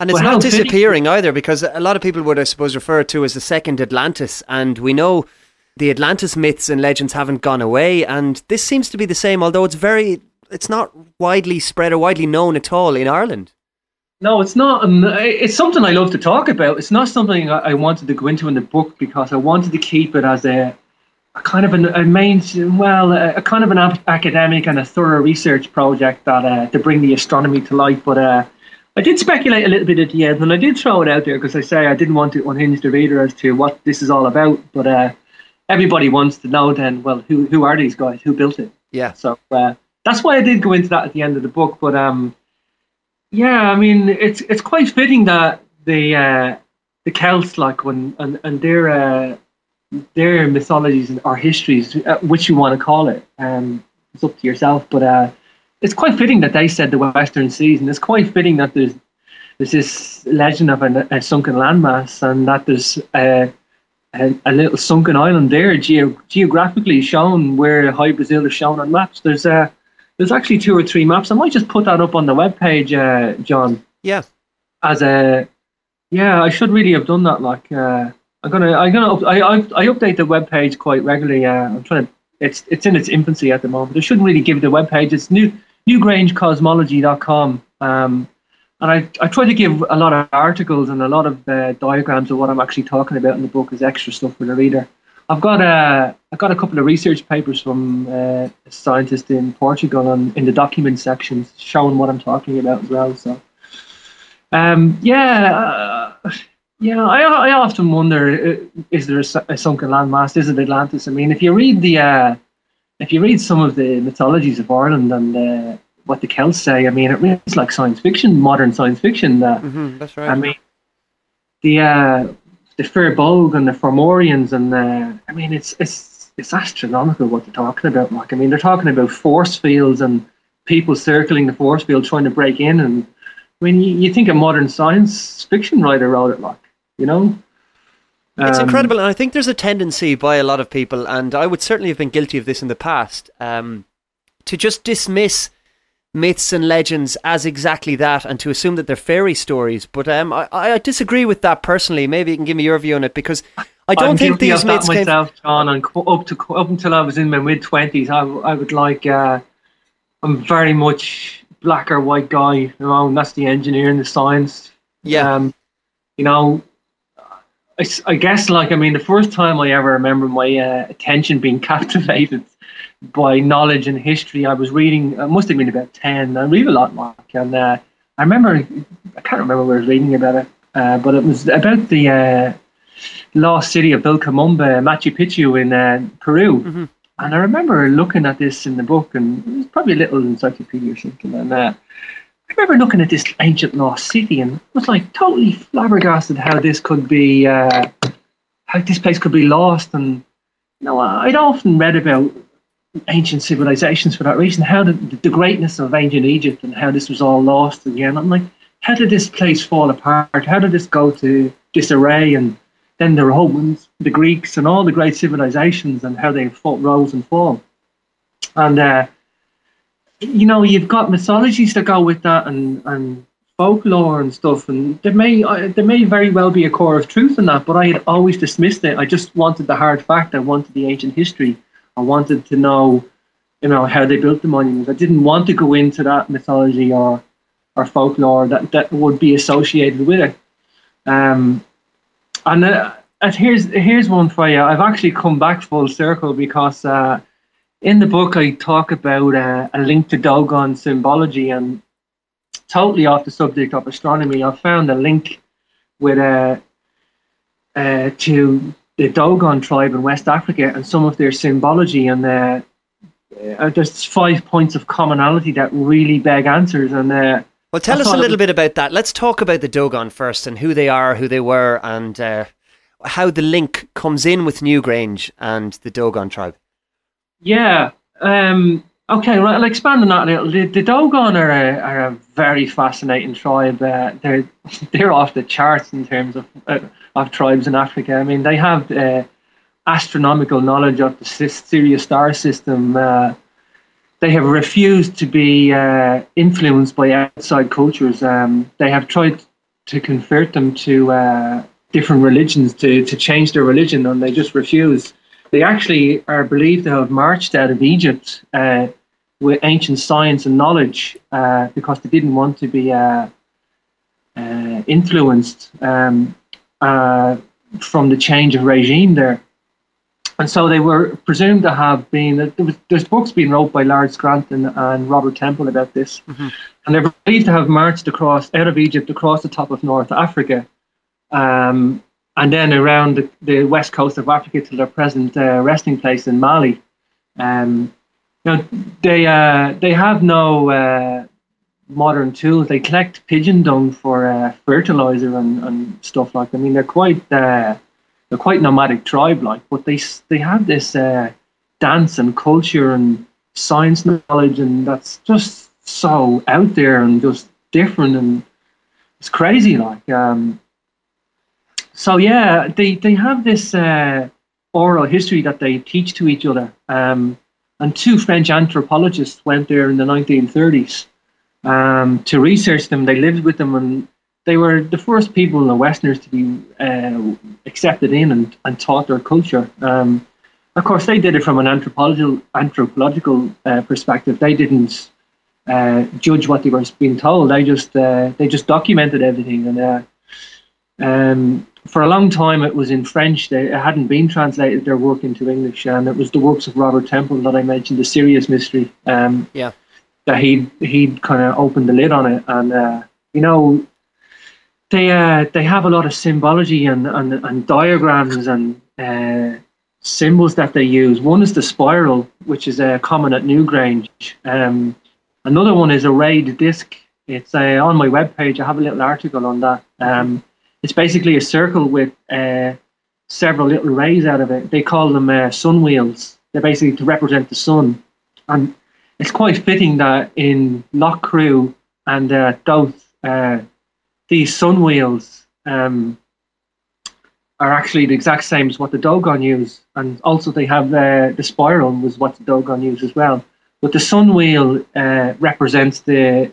And it's Well, not disappearing either, because a lot of people would, I suppose, refer to as the second Atlantis, and we know the Atlantis myths and legends haven't gone away, and this seems to be the same, although it's very, it's not widely spread or widely known at all in Ireland. No, it's not. It's something I love to talk about. It's not something I I wanted to go into in the book because I wanted to keep it as a, a kind of an, a main, well, a, a kind of an academic and a thorough research project that uh, to bring the astronomy to life. But uh, I did speculate a little bit at the end, and I did throw it out there because I say I didn't want to unhinge the reader as to what this is all about. But uh, everybody wants to know. Then, well, who who are these guys? Who built it? Yeah. So uh, that's why I did go into that at the end of the book. But um, yeah, I mean, it's it's quite fitting that the uh, the Celts, like when and and their uh, their mythologies and- or histories, uh, which you want to call it, um, it's up to yourself. But uh, it's quite fitting that they said the Western Seas, and it's quite fitting that there's there's this legend of an, a sunken landmass, and that there's a, a, a little sunken island there, geo- geographically shown where High Brazil is shown on maps. There's uh, there's actually two or three maps. I might just put that up on the webpage, uh, John, Yeah. as a yeah. I should really have done that. Like uh, I'm gonna I'm gonna up, I, I I update the webpage quite regularly. Uh, I'm trying to. It's it's in its infancy at the moment. I shouldn't really give the webpage. It's new newgrangecosmology.com. Um, and I, I try to give a lot of articles and a lot of uh, diagrams of what I'm actually talking about in the book as extra stuff for the reader. I've got a I've got a couple of research papers from uh, a scientist in Portugal on in the document sections showing what I'm talking about as well. So, um, yeah, uh, yeah, I I often wonder: uh, is there a, a sunken landmass? Is it Atlantis? I mean, if you read the uh, if you read some of the mythologies of Ireland and uh, what the Celts say, I mean, it reads like science fiction, modern science fiction. That hmm that's right. I mean, the uh, the Firbolg and the Fomorians, and the, I mean, it's it's it's astronomical what they're talking about. Like, I mean, they're talking about force fields and people circling the force field trying to break in. And I mean, you, you think a modern science fiction writer wrote it, like, you know. It's Um, incredible, and I think there's a tendency by a lot of people, and I would certainly have been guilty of this in the past, um, to just dismiss myths and legends as exactly that, and to assume that they're fairy stories. But um, I, I disagree with that personally. Maybe you can give me your view on it because I don't I'm think these of that myths came. myself, John. And up to up until I was in my mid twenties, I, I would like. Uh, I'm very much black or white guy. You know, that's the engineering, the science. Yeah. Um, you know, I guess like I mean, the first time I ever remember my uh, attention being captivated by knowledge and history, I was reading. I must have been about ten. I read a lot, Mark, and uh, I remember. I can't remember where I was reading about it, uh, but it was about the. Uh, lost city of Vilcabamba, Machu Picchu in uh, Peru. Mhm. And I remember looking at this in the book, and it was probably a little encyclopedia or something. And uh, I remember looking at this ancient lost city, and was like totally flabbergasted how this could be, uh, how this place could be lost. And you know, I'd often read about ancient civilizations for that reason, how did the greatness of ancient Egypt and how this was all lost again. I'm like, how did this place fall apart? How did this go to disarray? And then the Romans, the Greeks, and all the great civilizations and how they fought, rose and fall. And uh, you know, you've got mythologies that go with that, and and folklore and stuff, and there may uh, there may very well be a core of truth in that, but I had always dismissed it. I just wanted the hard fact. I wanted the ancient history. I wanted to know, you know, how they built the monuments. I didn't want to go into that mythology or or folklore that that would be associated with it. Um, and uh, and here's here's one for you. I've actually come back full circle because uh, in the book I talk about uh, a link to Dogon symbology and totally off the subject of astronomy. I found a link with uh, uh, to the Dogon tribe in West Africa and some of their symbology and uh, uh, there's five points of commonality that really beg answers and uh, Well, tell us a little was- bit about that. Let's talk about the Dogon first and who they are, who they were, and uh, how the link comes in with Newgrange and the Dogon tribe. Yeah. Um, okay. Well, I'll expand on that a little. The, the Dogon are a, are a very fascinating tribe. Uh, they're they're off the charts in terms of uh, of tribes in Africa. I mean, they have uh, astronomical knowledge of the Sirius star system. Uh, they have refused to be uh, influenced by outside cultures. Um, they have tried to convert them to uh, different religions to, to change their religion, and they just refuse. They actually are believed to have marched out of Egypt uh, with ancient science and knowledge uh, because they didn't want to be uh, uh, influenced um, uh, from the change of regime there. And so they were presumed to have been. There was, there's books being wrote by Lard Grant and Robert Temple about this, Mhm. and they're believed to have marched across out of Egypt across the top of North Africa, um, and then around the, the west coast of Africa to their present uh, resting place in Mali. Um, know, they uh, they have no uh, modern tools. They collect pigeon dung for uh, fertilizer and, and stuff like. That. I mean, they're quite uh, they're quite nomadic tribe like, but they they have this uh, dance and culture and science knowledge, and that's just so out there and just different and it's crazy like. Um, so yeah, they they have this uh, oral history that they teach to each other. Um, and two French anthropologists went there in the 1930s um, to research them. They lived with them, and they were the first people, the Westerners, to be uh, accepted in and, and taught their culture. Um, of course, they did it from an anthropological anthropological uh, perspective. They didn't uh, judge what they were being told. They just uh, they just documented everything. And uh, um, for a long time it was in French. They, it hadn't been translated their work into English, and it was the works of Robert Temple that I mentioned, the Sirius Mystery. Um, Yeah. That he he'd kind of opened the lid on it, and uh, you know, they uh, they have a lot of symbology and and, and diagrams and uh, symbols that they use. One is the spiral, which is uh, common at Newgrange. Um, another one is a rayed disc. It's uh, on my webpage. I have a little article on that. Um, it's basically a circle with uh, several little rays out of it. They call them uh, sun wheels. They're basically to represent the sun. And it's quite fitting that in Loughcrew and uh, Dowth, uh, these sun wheels um, are actually the exact same as what the Dogon use. And also they have uh, the spiral was what the Dogon use as well. But the sun wheel uh, represents the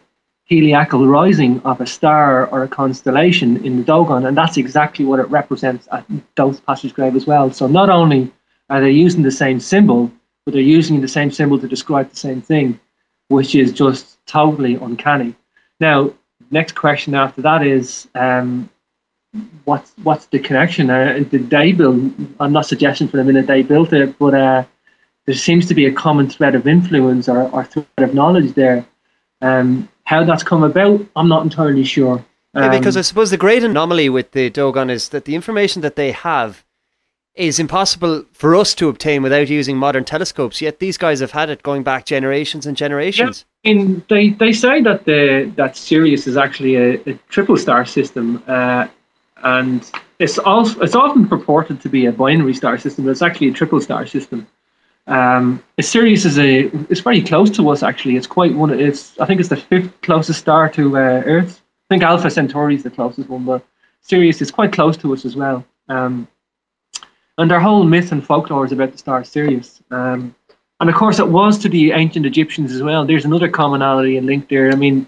heliacal rising of a star or a constellation in the Dogon, and that's exactly what it represents at Dowth Passage Grave as well. So not only are they using the same symbol, but they're using the same symbol to describe the same thing, which is just totally uncanny. Now, next question after that is, um, what's what's the connection? Uh, did they build? I'm not suggesting for the minute they built it, but uh, there seems to be a common thread of influence or, or thread of knowledge there. Um, how that's come about, I'm not entirely sure. Yeah, because Um, I suppose the great anomaly with the Dogon is that the information that they have is impossible for us to obtain without using modern telescopes. Yet these guys have had it going back generations and generations. in, they they say that the that Sirius is actually a, a triple star system, uh, and it's also it's often purported to be a binary star system, but it's actually a triple star system. Um, Sirius is a it's very close to us actually. It's quite one. It's I think it's the fifth closest star to uh, Earth. I think Alpha Centauri is the closest one, but Sirius is quite close to us as well. Um, and their whole myth and folklore is about the star Sirius. Um, and of course, it was to the ancient Egyptians as well. There's another commonality and link there. I mean,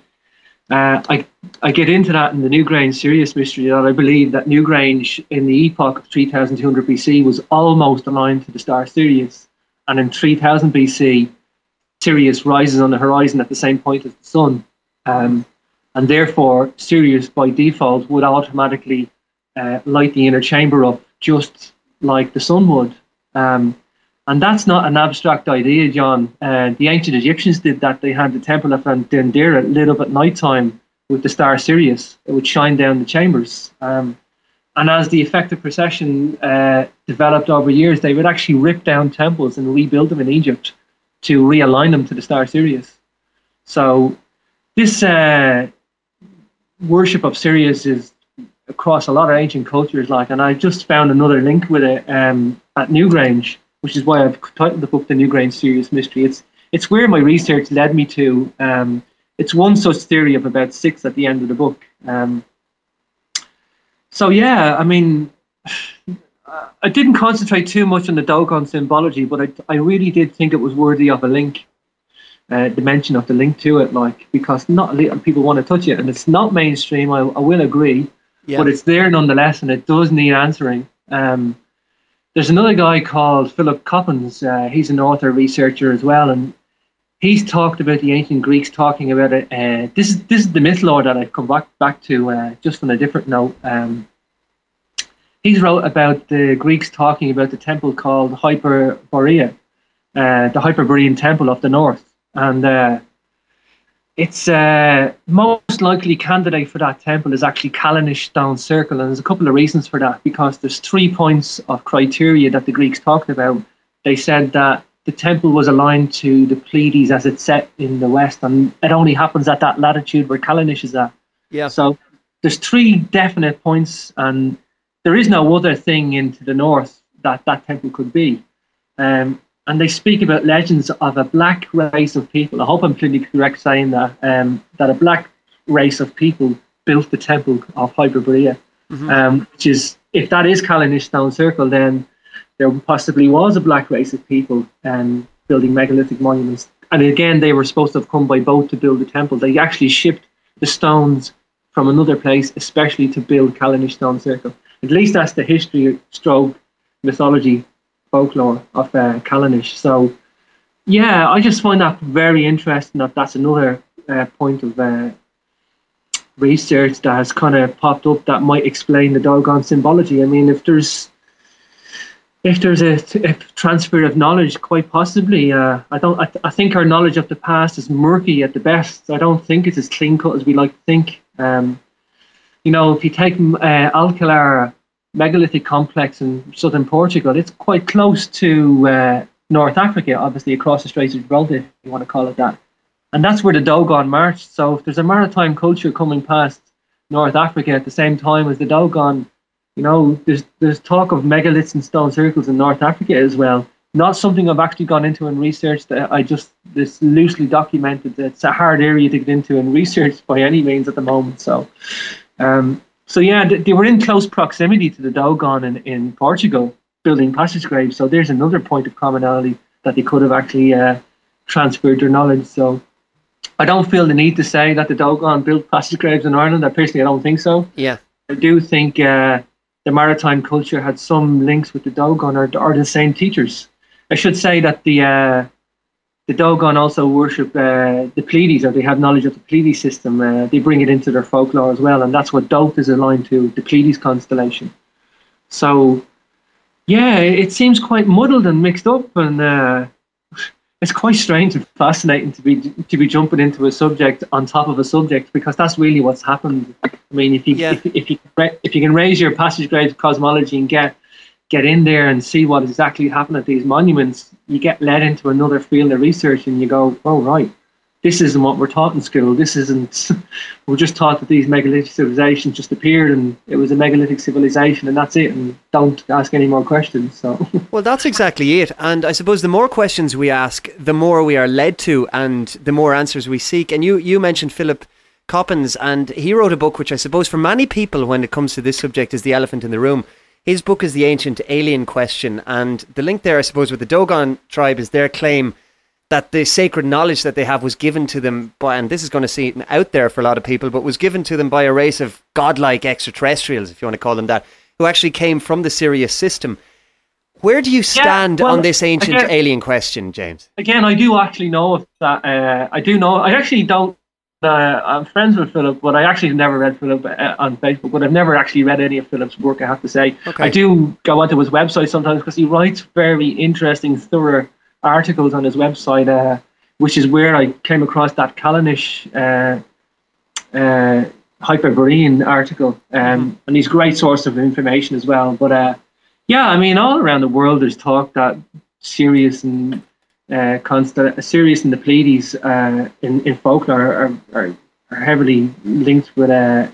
uh, I I get into that in the Newgrange Sirius mystery that I believe that Newgrange in the epoch of 3200 BC was almost aligned to the star Sirius, and in 3000 BC, Sirius rises on the horizon at the same point as the sun, um, and therefore Sirius by default would automatically uh, light the inner chamber up just like the sun would. Um, and that's not an abstract idea, John. Uh, the ancient Egyptians did that. They had the temple of Dendera lit up at night time with the star Sirius. It would shine down the chambers. Um, and as the effective precession uh, developed over years, they would actually rip down temples and rebuild them in Egypt to realign them to the star Sirius. So this uh, worship of Sirius is across a lot of ancient cultures. Like, and I just found another link with it um, at Newgrange, which is why I've titled the book "The Newgrange Sirius Mystery." It's it's where my research led me to. Um, it's one such theory of about six at the end of the book. Um, so yeah, I mean, I didn't concentrate too much on the Dogon symbology, but I, I really did think it was worthy of a link, uh, the mention of the link to it, like because not people want to touch it, and it's not mainstream. I, I will agree, Yeah. but it's there nonetheless, and it does need answering. Um, there's another guy called Philip Coppens. Uh, he's an author researcher as well, and he's talked about the ancient Greeks talking about it. Uh, this is this is the myth lore that I've come back back to uh, just on a different note. Um, he's wrote about the Greeks talking about the temple called Hyperborea, uh, the Hyperborean temple of the north, and uh, it's uh, most likely candidate for that temple is actually Callanish Stone Circle, and there's a couple of reasons for that. Because there's three points of criteria that the Greeks talked about. They said that the temple was aligned to the Pleiades as it set in the west, and it only happens at that latitude where Callanish is at. yeah. So there's three definite points, and there is no other thing into the north that that temple could be. Um, and they speak about legends of a black race of people. I hope I'm clearly correct saying that um, that a black race of people built the temple of Hyperborea, um, which is if that is Callanish Stone Circle, then there possibly was a black race of people um, building megalithic monuments. And again, they were supposed to have come by boat to build the temple. They actually shipped the stones from another place, especially to build Callanish Stone Circle. At least that's the history, stroke, mythology, folklore of uh, Callanish. So, yeah, I just find that very interesting. That that's another uh, point of uh, research that has kind of popped up that might explain the Dogon symbology. I mean, if there's if there's a, a transfer of knowledge, quite possibly. Uh, I don't. I, th- I, think our knowledge of the past is murky at the best. I don't think it's as clean cut as we like to think. Um, you know, if you take uh, Alcalar megalithic complex in southern Portugal, it's quite close to uh, North Africa, obviously across the Straits of Gibraltar, if you want to call it that. And that's where the Dogon marched. So if there's a maritime culture coming past North Africa at the same time as the Dogon, you know, there's there's talk of megaliths and stone circles in North Africa as well. Not something I've actually gone into and researched. I just this loosely documented. It's a hard area to get into and research by any means at the moment. So, um, so yeah, they were in close proximity to the Dogon in, in Portugal, building passage graves. So there's another point of commonality that they could have actually uh, transferred their knowledge. So I don't feel the need to say that the Dogon built passage graves in Ireland. I personally, I don't think so. Yeah, I do think uh, the maritime culture had some links with the Dogon or, or the same teachers. I should say that the uh, the Dogon also worship uh, the Pleiades, or they have knowledge of the Pleiades system. Uh, they bring it into their folklore as well, and that's what Dowth is aligned to, the Pleiades constellation. So, yeah, it seems quite muddled and mixed up, and uh, it's quite strange and fascinating to be to be jumping into a subject on top of a subject because that's really what's happened. I mean, if you yeah. if, if you if you can raise your passage grave cosmology and get get in there and see what exactly happened at these monuments, you get led into another field of research and you go, oh right, this isn't what we're taught in school. This isn't. we're just taught that these megalithic civilizations just appeared and it was a megalithic civilization and that's it. And don't ask any more questions. So. well, that's exactly it. And I suppose the more questions we ask, the more we are led to, and the more answers we seek. And you you mentioned Philip. Coppens, and he wrote a book which I suppose for many people, when it comes to this subject, is the elephant in the room. His book is The Ancient Alien Question, and the link there, I suppose, with the Dogon tribe is their claim that the sacred knowledge that they have was given to them by, and this is going to seem out there for a lot of people, but was given to them by a race of godlike extraterrestrials, if you want to call them that, who actually came from the Sirius system. Where do you stand yeah, well, on this ancient again, alien question, James? Again, I do actually know that. Uh, I do know. I actually don't. Uh, I'm friends with Philip, but I actually never read Philip uh, on Facebook. But I've never actually read any of Philip's work. I have to say. Okay. I do go onto his website sometimes because he writes very interesting, thorough articles on his website, uh, which is where I came across that Callanish uh, uh, Hyperborean article. Um, mm-hmm. And he's a great source of information as well. But uh, yeah, I mean, all around the world, there's talk that Sirius and uh, constant Sirius and the Pleiades uh, in, in folklore are, are, are heavily linked with uh,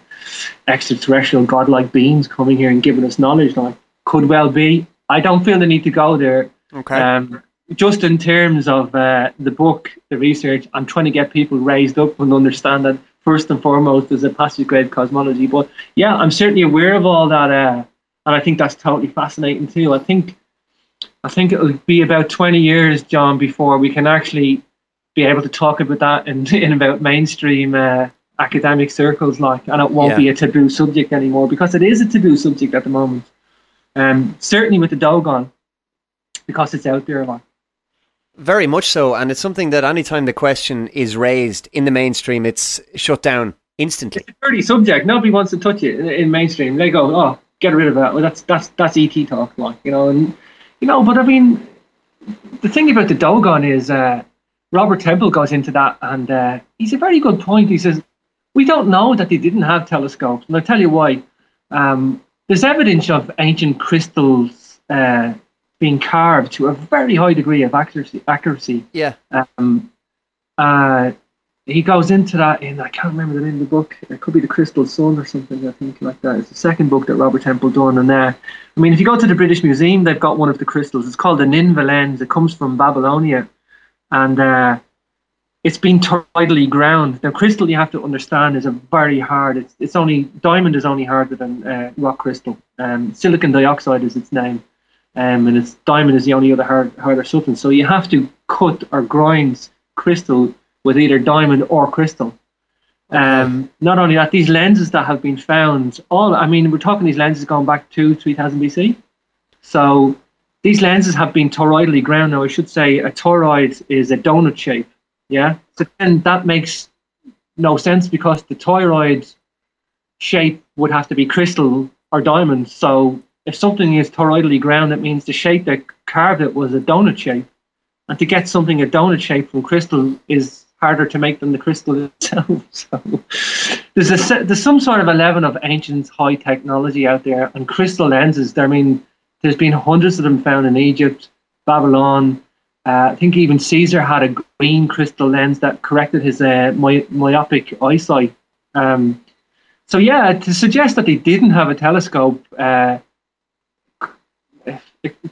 extraterrestrial godlike beings coming here and giving us knowledge. Like, could well be. I don't feel the need to go there. Okay. Um, just in terms of uh, the book, the research, I'm trying to get people raised up and understand that first and foremost is a passage grave cosmology. But yeah, I'm certainly aware of all that, uh, and I think that's totally fascinating too. I think I think it'll be about 20 years, John, before we can actually be able to talk about that in, in about mainstream uh, academic circles, like, and it won't yeah. be a taboo subject anymore because it is a taboo subject at the moment. Um, certainly with the Dogon, because it's out there, like. Very much so, and it's something that anytime the question is raised in the mainstream, it's shut down instantly. It's a dirty subject. Nobody wants to touch it in, in mainstream. They go, "Oh, get rid of that." Well, that's that's that's ET talk, like you know, and you know. But I mean, the thing about the Dogon is uh, Robert Temple goes into that, and uh, he's a very good point. He says we don't know that they didn't have telescopes, and I'll tell you why. Um, there's evidence of ancient crystals uh, being carved to a very high degree of accuracy. accuracy. Yeah. Um, uh, he goes into that in I can't remember the name of the book. It could be the Crystal Sun or something. I think like that. It's the second book that Robert Temple done. And there, I mean, if you go to the British Museum, they've got one of the crystals. It's called the Nineveh lens. It comes from Babylonia, and uh, it's been toroidally ground. Now, crystal you have to understand is a very hard. It's it's only diamond is only harder than uh, rock crystal. Um, silicon dioxide is its name um, and it's diamond is the only other hard, harder substance. So you have to cut or grind crystal with either diamond or crystal. Um, not only that, these lenses that have been found, all I mean, we're talking these lenses going back to 3000 BC. So these lenses have been toroidally ground. Now, I should say a toroid is a donut shape. Yeah. So then that makes no sense because the toroid shape would have to be crystal or diamond. So if something is toroidally ground, it means the shape that carved it was a donut shape. And to get something a donut shape from crystal is harder to make than the crystal itself. So there's a there's some sort of a level of ancient high technology out there, and crystal lenses. I mean, there's been hundreds of them found in Egypt, Babylon. Uh, I think even Caesar had a green crystal lens that corrected his uh, my, myopic eyesight. Um, so yeah, to suggest that they didn't have a telescope, uh,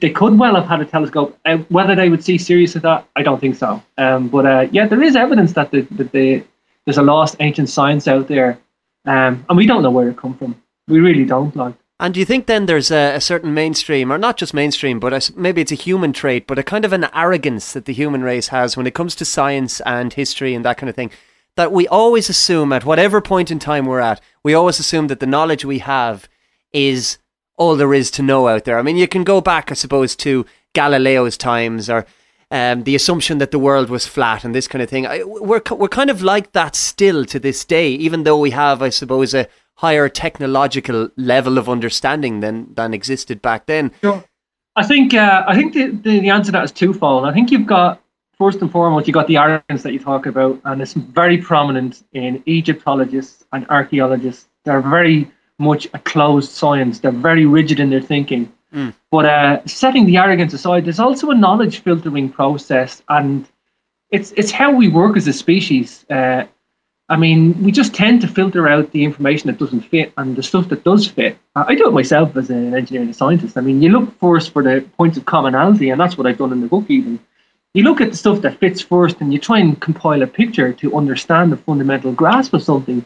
they could well have had a telescope. Uh, whether they would see Sirius at that, I don't think so. Um, but uh, yeah, there is evidence that the, that the, there's a lost ancient science out there, um, and we don't know where it come from. We really don't. Like. And do you think then there's a, a certain mainstream, or not just mainstream, but a, maybe it's a human trait, but a kind of an arrogance that the human race has when it comes to science and history and that kind of thing? That we always assume, at whatever point in time we're at, we always assume that the knowledge we have is all there is to know out there. I mean, you can go back, I suppose, to Galileo's times or um, the assumption that the world was flat and this kind of thing. I, we're we're kind of like that still to this day, even though we have, I suppose, a higher technological level of understanding than than existed back then. Sure. I think uh, I think the, the, the answer to that is twofold. I think you've got first and foremost you've got the arrogance that you talk about, and it's very prominent in Egyptologists and archaeologists. They're very much a closed science. They're very rigid in their thinking. Mm. But uh, setting the arrogance aside, there's also a knowledge filtering process, and it's it's how we work as a species. Uh, I mean, we just tend to filter out the information that doesn't fit and the stuff that does fit. I do it myself as an engineer and a scientist. I mean, you look first for the points of commonality, and that's what I've done in the book. Even you look at the stuff that fits first, and you try and compile a picture to understand the fundamental grasp of something.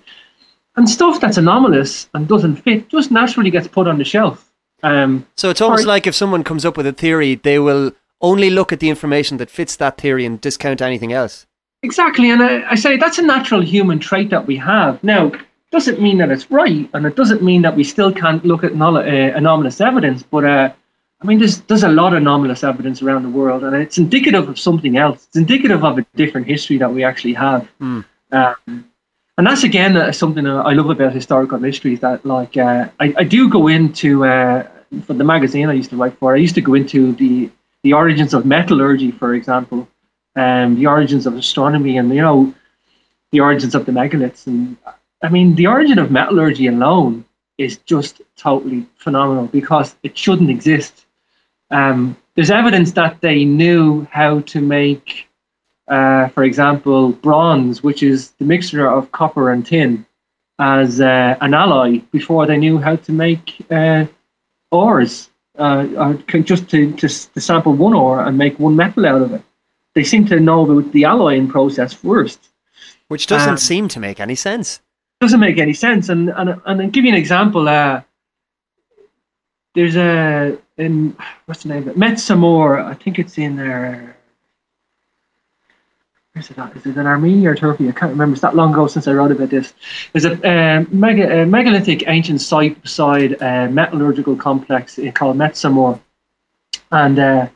And stuff that's anomalous and doesn't fit just naturally gets put on the shelf. Um, so it's almost or, like if someone comes up with a theory, they will only look at the information that fits that theory and discount anything else. Exactly, and I, I say that's a natural human trait that we have. Now, doesn't mean that it's right, and it doesn't mean that we still can't look at uh, anomalous evidence. But uh, I mean, there's there's a lot of anomalous evidence around the world, and it's indicative of something else. It's indicative of a different history that we actually have. Mm. Um, and that's again uh, something I love about historical mysteries. That like uh, I, I do go into uh, for the magazine I used to write for. I used to go into the the origins of metallurgy, for example, and um, the origins of astronomy, and you know the origins of the megaliths. And I mean, the origin of metallurgy alone is just totally phenomenal because it shouldn't exist. Um, there's evidence that they knew how to make uh, for example, bronze, which is the mixture of copper and tin, as uh, an alloy before they knew how to make uh, ores, uh, just to, to, to, sample one ore and make one metal out of it. They seem to know about the alloying process first. Which doesn't um, seem to make any sense. Doesn't make any sense. And and, and I'll give you an example. Uh, there's a in what's the name of it? Metsamor, I think it's in there Is it in Armenia or Turkey? I can't remember. It's that long ago since I wrote about this. There's a, uh, mega, a megalithic ancient site beside a metallurgical complex called Metsamor. And uh,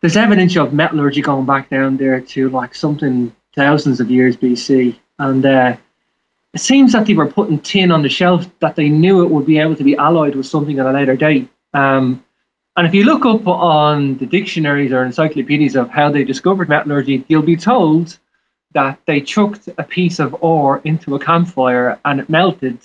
there's evidence of metallurgy going back down there to like something thousands of years BC. And uh, it seems that they were putting tin on the shelf that they knew it would be able to be alloyed with something at a later date. Um, and if you look up on the dictionaries or encyclopedias of how they discovered metallurgy, you'll be told that they chucked a piece of ore into a campfire and it melted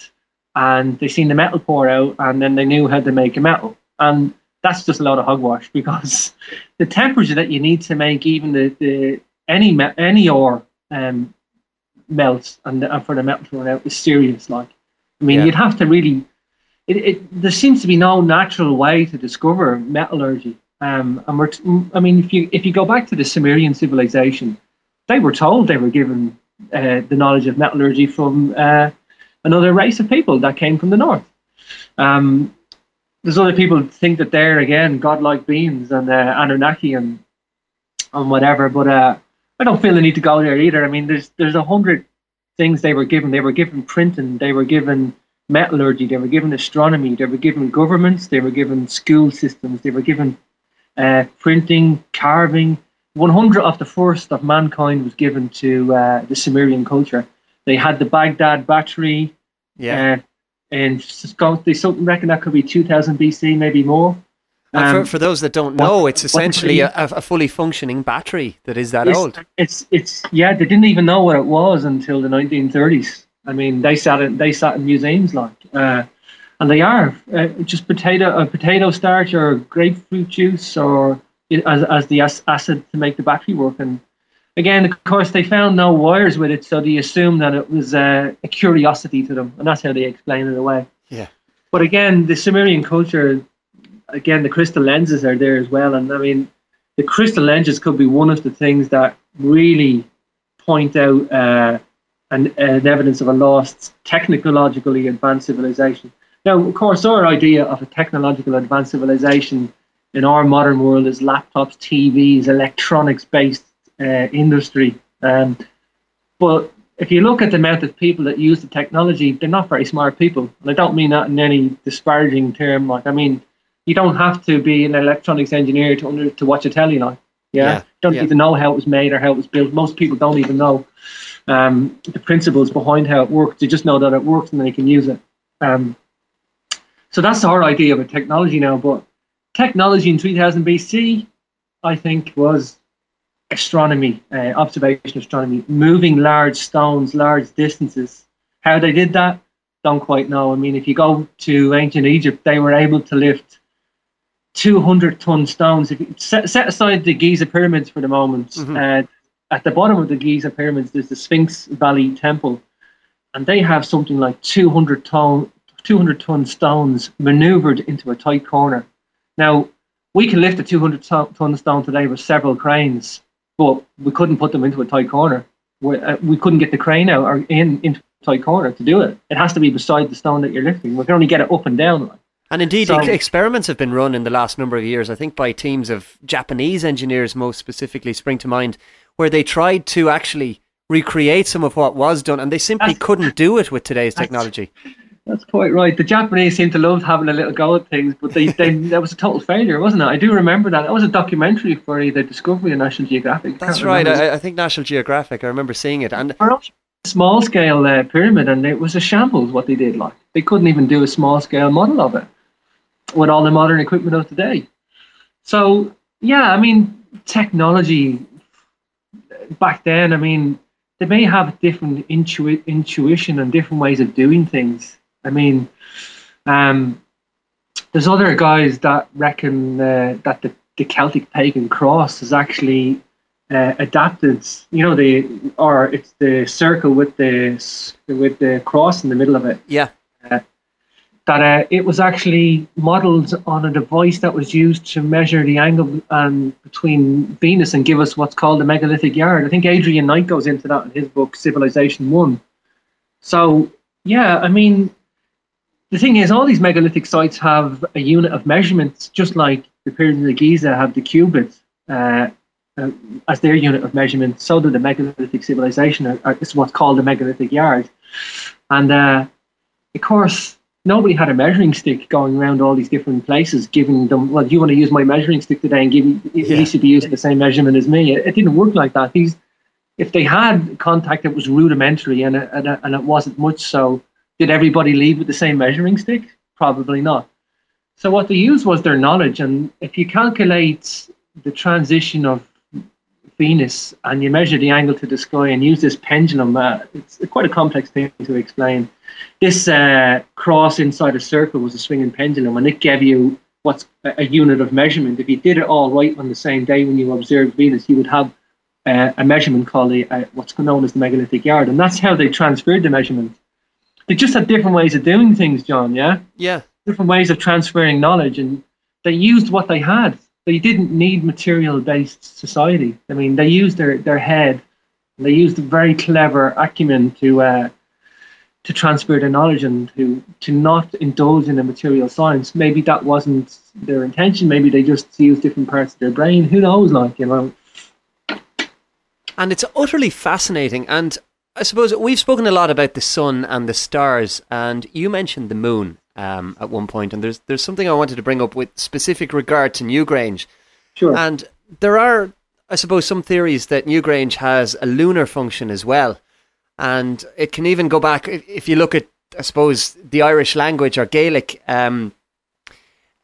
and they seen the metal pour out and then they knew how to make a metal. And that's just a lot of hogwash because the temperature that you need to make even the, the any any ore um, melts and, and for the metal to run out is serious. Like, I mean, yeah. you'd have to really it, it, there seems to be no natural way to discover metallurgy. Um, and we're, t- I mean, if you if you go back to the Sumerian civilization, they were told they were given uh, the knowledge of metallurgy from uh, another race of people that came from the north. Um, there's other people think that they're again godlike beings and uh, Anunnaki and and whatever, but uh, I don't feel the need to go there either. I mean, there's there's a hundred things they were given. They were given printing. They were given metallurgy, they were given astronomy, they were given governments, they were given school systems, they were given uh, printing, carving. 100 of the first of mankind was given to uh, the Sumerian culture. They had the Baghdad battery. Yeah. Uh, and they something reckon that could be 2000 BC, maybe more. Um, for, for, those that don't know, it's essentially a, a, fully functioning battery that is that it's, old. It's it's yeah, they didn't even know what it was until the 1930s. I mean, they sat in they sat in museums like, uh, and they are uh, just potato a potato starch or grapefruit juice or as as the acid to make the battery work. And again, of course, they found no wires with it, so they assumed that it was uh, a curiosity to them, and that's how they explain it away. Yeah. But again, the Sumerian culture again, the crystal lenses are there as well. And I mean, the crystal lenses could be one of the things that really point out uh, an, an evidence of a lost technologically advanced civilization. Now, of course, our idea of a technological advanced civilization in our modern world is laptops, TVs, electronics based uh, industry. Um, but if you look at the amount of people that use the technology, they're not very smart people. And I don't mean that in any disparaging term. Like, I mean, you don't have to be an electronics engineer to under, to watch a telly line. Yeah, yeah don't yeah. even know how it was made or how it was built. Most people don't even know um, the principles behind how it works. They just know that it works and they can use it. Um, so that's our idea of a technology now. But technology in 3000 BC, I think, was astronomy, uh, observation astronomy, moving large stones, large distances. How they did that, don't quite know. I mean, if you go to ancient Egypt, they were able to lift 200 ton stones. If you set, set aside the Giza pyramids for the moment, mm-hmm. uh, at the bottom of the Giza pyramids, there's the Sphinx Valley Temple, and they have something like 200 ton, 200 ton stones maneuvered into a tight corner. Now, we can lift a 200 ton stone today with several cranes, but we couldn't put them into a tight corner. We, uh, we couldn't get the crane out or in into a tight corner to do it. It has to be beside the stone that you're lifting. We can only get it up and down. Like. And indeed, so, experiments have been run in the last number of years, I think by teams of Japanese engineers, most specifically, spring to mind, where they tried to actually recreate some of what was done, and they simply couldn't do it with today's technology. That's quite right. The Japanese seem to love having a little go at things, but they, they that was a total failure, wasn't it? I do remember that. That was a documentary for the Discovery and National Geographic. That's right. I, I, think National Geographic. I remember seeing it, and a small scale uh, pyramid, and it was a shambles what they did. Like they couldn't even do a small scale model of it with all the modern equipment of today. So yeah, I mean, technology back then, I mean, they may have different intu- intuition and different ways of doing things. I mean, um, there's other guys that reckon uh, that the, the Celtic pagan cross is actually uh, adapted. You know, the or it's the circle with the with the cross in the middle of it. Yeah. Uh, that uh, it was actually modeled on a device that was used to measure the angle um, between Venus and give us what's called the megalithic yard. I think Adrian Knight goes into that in his book Civilization One. So yeah, I mean, the thing is, all these megalithic sites have a unit of measurements, just like the pyramids of Giza have the cubits uh, uh, as their unit of measurement. So do the megalithic civilization. Or, or it's what's called the megalithic yard, and uh, of course nobody had a measuring stick going around all these different places, giving them, well, you want to use my measuring stick today and give yeah. you should be using the same measurement as me. It, it, didn't work like that. These, if they had contact, it was rudimentary and it, and, it, and it wasn't much. So, did everybody leave with the same measuring stick? Probably not. So, what they used was their knowledge. And if you calculate the transition of Venus and you measure the angle to the sky and use this pendulum, uh, it's quite a complex thing to explain this uh, cross inside a circle was a swinging pendulum, and it gave you what's a unit of measurement. If you did it all right on the same day when you observed Venus, you would have uh, a measurement called a, uh, what's known as the megalithic yard, and that's how they transferred the measurement. They just had different ways of doing things, John. Yeah. Yeah. Different ways of transferring knowledge, and they used what they had. They didn't need material-based society. I mean, they used their their head. They used a very clever acumen to uh, to transfer their knowledge and to to not indulge in a material science. Maybe that wasn't their intention. Maybe they just use different parts of their brain. Who knows? Like you know. And it's utterly fascinating. And I suppose we've spoken a lot about the sun and the stars, and you mentioned the moon um, at one point. And there's there's something I wanted to bring up with specific regard to Newgrange. Sure. And there are, I suppose, some theories that Newgrange has a lunar function as well and it can even go back if you look at I suppose, the Irish language or Gaelic, um,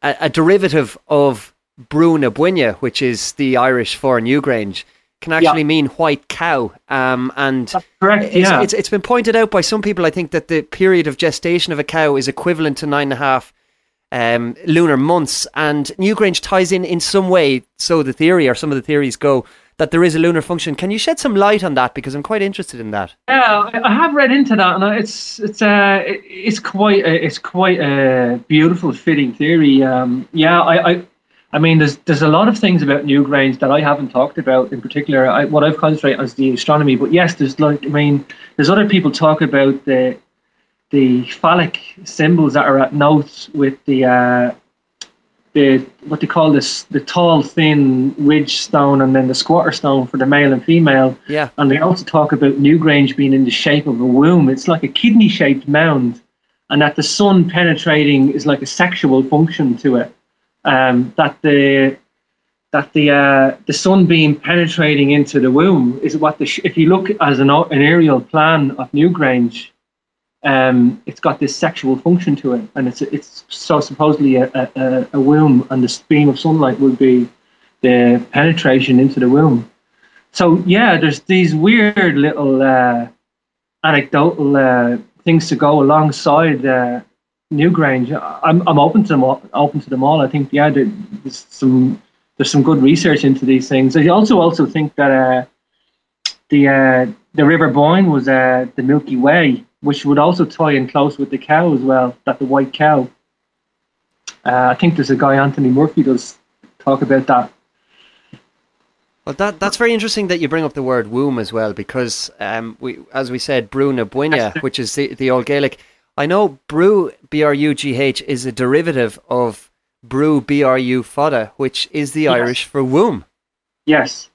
a, a, derivative of Brú na Bóinne, which is the Irish for Newgrange, can actually yeah. mean white cow. Um, and That's correct. It's, yeah. It's, it's been pointed out by some people. I think that the period of gestation of a cow is equivalent to nine and a half um, lunar months, and Newgrange ties in in some way. So the theory, or some of the theories, go that there is a lunar function. Can you shed some light on that because I'm quite interested in that? Yeah, I have read into that, and it's it's uh, it's quite a, it's quite a beautiful, fitting theory. Um, yeah, I, I I mean, there's there's a lot of things about Newgrange that I haven't talked about in particular. I, what I've concentrated on is the astronomy, but yes, there's like I mean, there's other people talk about the the phallic symbols that are at Knowth with the uh, the what they call this the tall thin ridge stone and then the squatter stone for the male and female. Yeah. And they also talk about Newgrange being in the shape of a womb. It's like a kidney shaped mound, and that the sun penetrating is like a sexual function to it. Um, that the that the uh, the sun being penetrating into the womb is what the sh- if you look as an, an aerial plan of Newgrange, um, it's got this sexual function to it, and it's it's so supposedly a, a, a womb, and the beam of sunlight would be the penetration into the womb. So yeah, there's these weird little uh, anecdotal uh, things to go alongside uh, Newgrange. I'm I'm open to them all, open to them all. I think yeah, there's some there's some good research into these things. I also also think that uh, the uh, the River Boyne was uh, the Milky Way which would also tie in close with the cow as well, that the white cow. Uh, I think there's a guy, Anthony Murphy, does talk about that. Well, that that's very interesting that you bring up the word womb as well, because um, we, as we said, Brú na Bóinne, which is the, the old Gaelic. I know Brew B R U G H is a derivative of Brew B R U Fada, which is the yes. Irish for womb. Yes,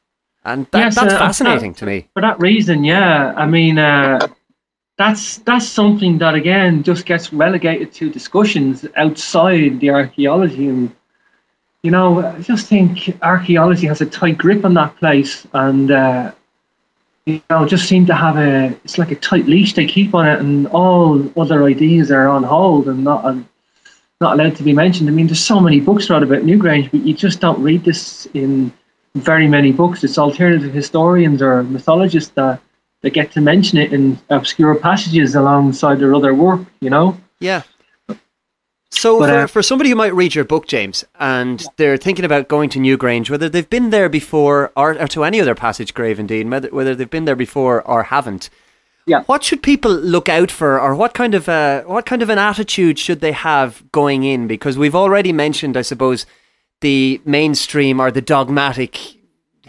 and that, yes, that's uh, fascinating that, to me. For that reason, yeah. I mean, uh, that's that's something that again just gets relegated to discussions outside the archaeology and you know I just think archaeology has a tight grip on that place and uh, you know just seem to have a it's like a tight leash they keep on it and all other ideas are on hold and not uh, not allowed to be mentioned. I mean there's so many books wrote about Newgrange but you just don't read this in very many books. It's alternative historians or mythologists that they get to mention it in obscure passages alongside their other work, you know? Yeah. So, but, for, uh, for somebody who might read your book, James, and they're thinking about going to Newgrange, whether they've been there before or, or to any other passage grave, indeed, whether, whether they've been there before or haven't, yeah. What should people look out for, or what kind of uh, what kind of an attitude should they have going in? Because we've already mentioned, I suppose, the mainstream or the dogmatic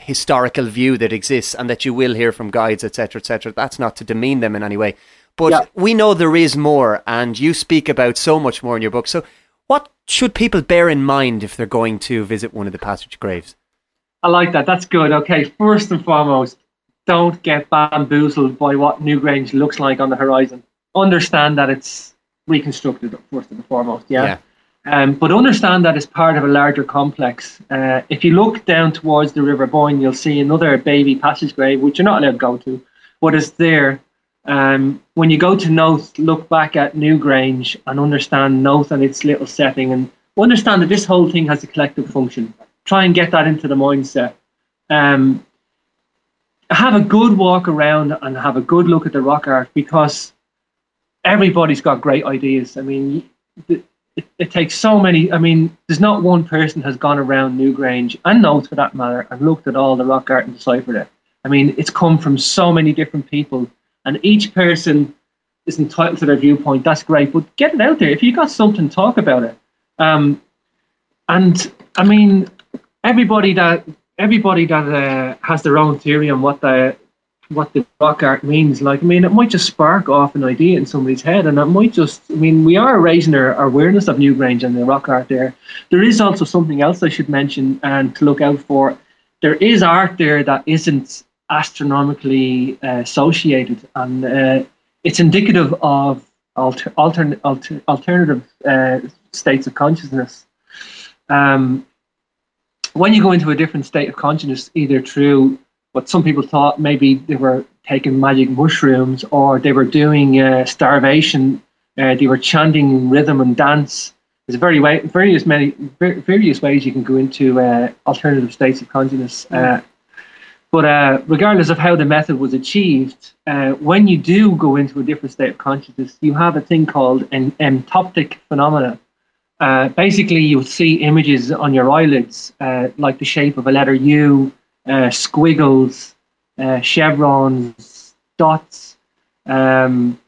historical view that exists and that you will hear from guides, etc., etc. That's not to demean them in any way. But yeah. we know there is more, and you speak about so much more in your book. So, what should people bear in mind if they're going to visit one of the passage graves? I like that. That's good. Okay, first and foremost, don't get bamboozled by what Newgrange looks like on the horizon. Understand that it's reconstructed first and foremost. Yeah. yeah. Um, but understand that it's part of a larger complex. Uh, if you look down towards the River Boyne, you'll see another baby passage grave, which you're not allowed to go to, but it's there. Um, when you go to Knowth, look back at Newgrange and understand Knowth and its little setting and understand that this whole thing has a collective function. Try and get that into the mindset. Um, have a good walk around and have a good look at the rock art because everybody's got great ideas. I mean, the, it, it, takes so many. I mean, there's not one person has gone around Newgrange and Knowth for that matter and looked at all the rock art and deciphered it. I mean, it's come from so many different people, and each person is entitled to their viewpoint. That's great, but get it out there. If you got something, talk about it. Um, and I mean, everybody that everybody that uh, has their own theory on what the what the rock art means. Like, I mean, it might just spark off an idea in somebody's head, and it might just, I mean, we are raising our, awareness of Newgrange and the rock art there. There is also something else I should mention and to look out for. There is art there that isn't astronomically uh, associated, and uh, it's indicative of alter, altern, alter, alternative uh, states of consciousness. Um, when you go into a different state of consciousness, either through what some people thought maybe they were taking magic mushrooms or they were doing uh, starvation Uh, they were chanting rhythm and dance. There's very way, various many various ways you can go into uh, alternative states of consciousness. Uh, but uh, regardless of how the method was achieved, uh, when you do go into a different state of consciousness, you have a thing called an entoptic phenomena. Uh, basically, you'll see images on your eyelids, uh, like the shape of a letter U, uh, squiggles, uh, chevrons, dots. Um,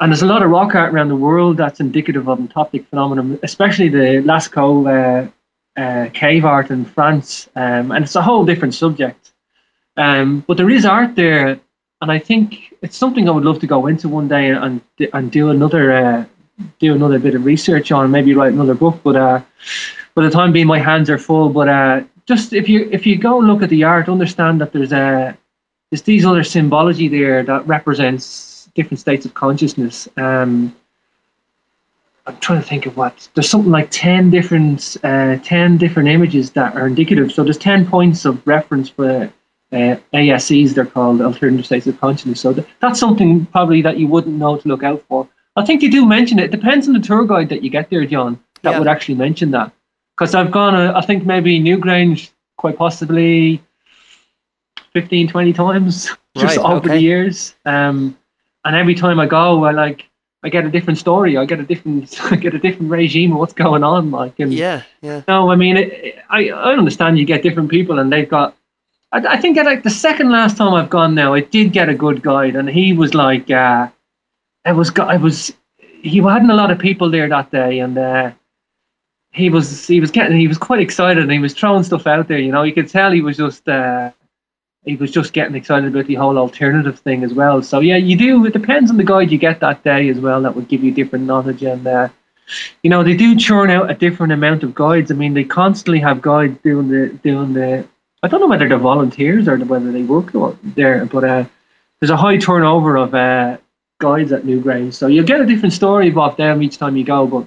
and there's a lot of rock art around the world that's indicative of entoptic phenomenon, especially the Lascaux uh, cave art in France. Um, and it's a whole different subject. Um, but there is art there, and I think it's something I would love to go into one day and and do another uh, do another bit of research on, maybe write another book. But uh, for the time being, my hands are full. But uh, just if you if you go and look at the art, understand that there's a there's these other symbology there that represents different states of consciousness. Um, I'm trying to think of what there's something like ten different uh, ten different images that are indicative. So there's ten points of reference for uh, ASCs, they're called alternative states of consciousness. So th- that's something probably that you wouldn't know to look out for. I think they do mention it. It depends on the tour guide that you get there, John, that Yeah. would actually mention that. Because I've gone, uh, I think maybe Newgrange quite possibly 15, 20 times just Right, over okay. the years. Um, and every time I go, I like, I get a different story. I get a different, I get a different regime of what's going on. Like, and Yeah, yeah. no, I mean, it, it- I I understand you get different people, and they've got. I, I think that like the second last time I've gone now, I did get a good guide, and he was like, uh, it was go- I was he hadn't a lot of people there that day, and uh, he was he was getting he was quite excited, and he was throwing stuff out there. You know, you could tell he was just. Uh, he was just getting excited about the whole alternative thing as well. So yeah, you do. It depends on the guide you get that day as well. That would give you different knowledge and uh, you know they do churn out a different amount of guides. I mean, they constantly have guides doing the doing the. I don't know whether they're volunteers or whether they work there, but uh, there's a high turnover of uh, guides at Newgrange, so you'll get a different story about them each time you go. But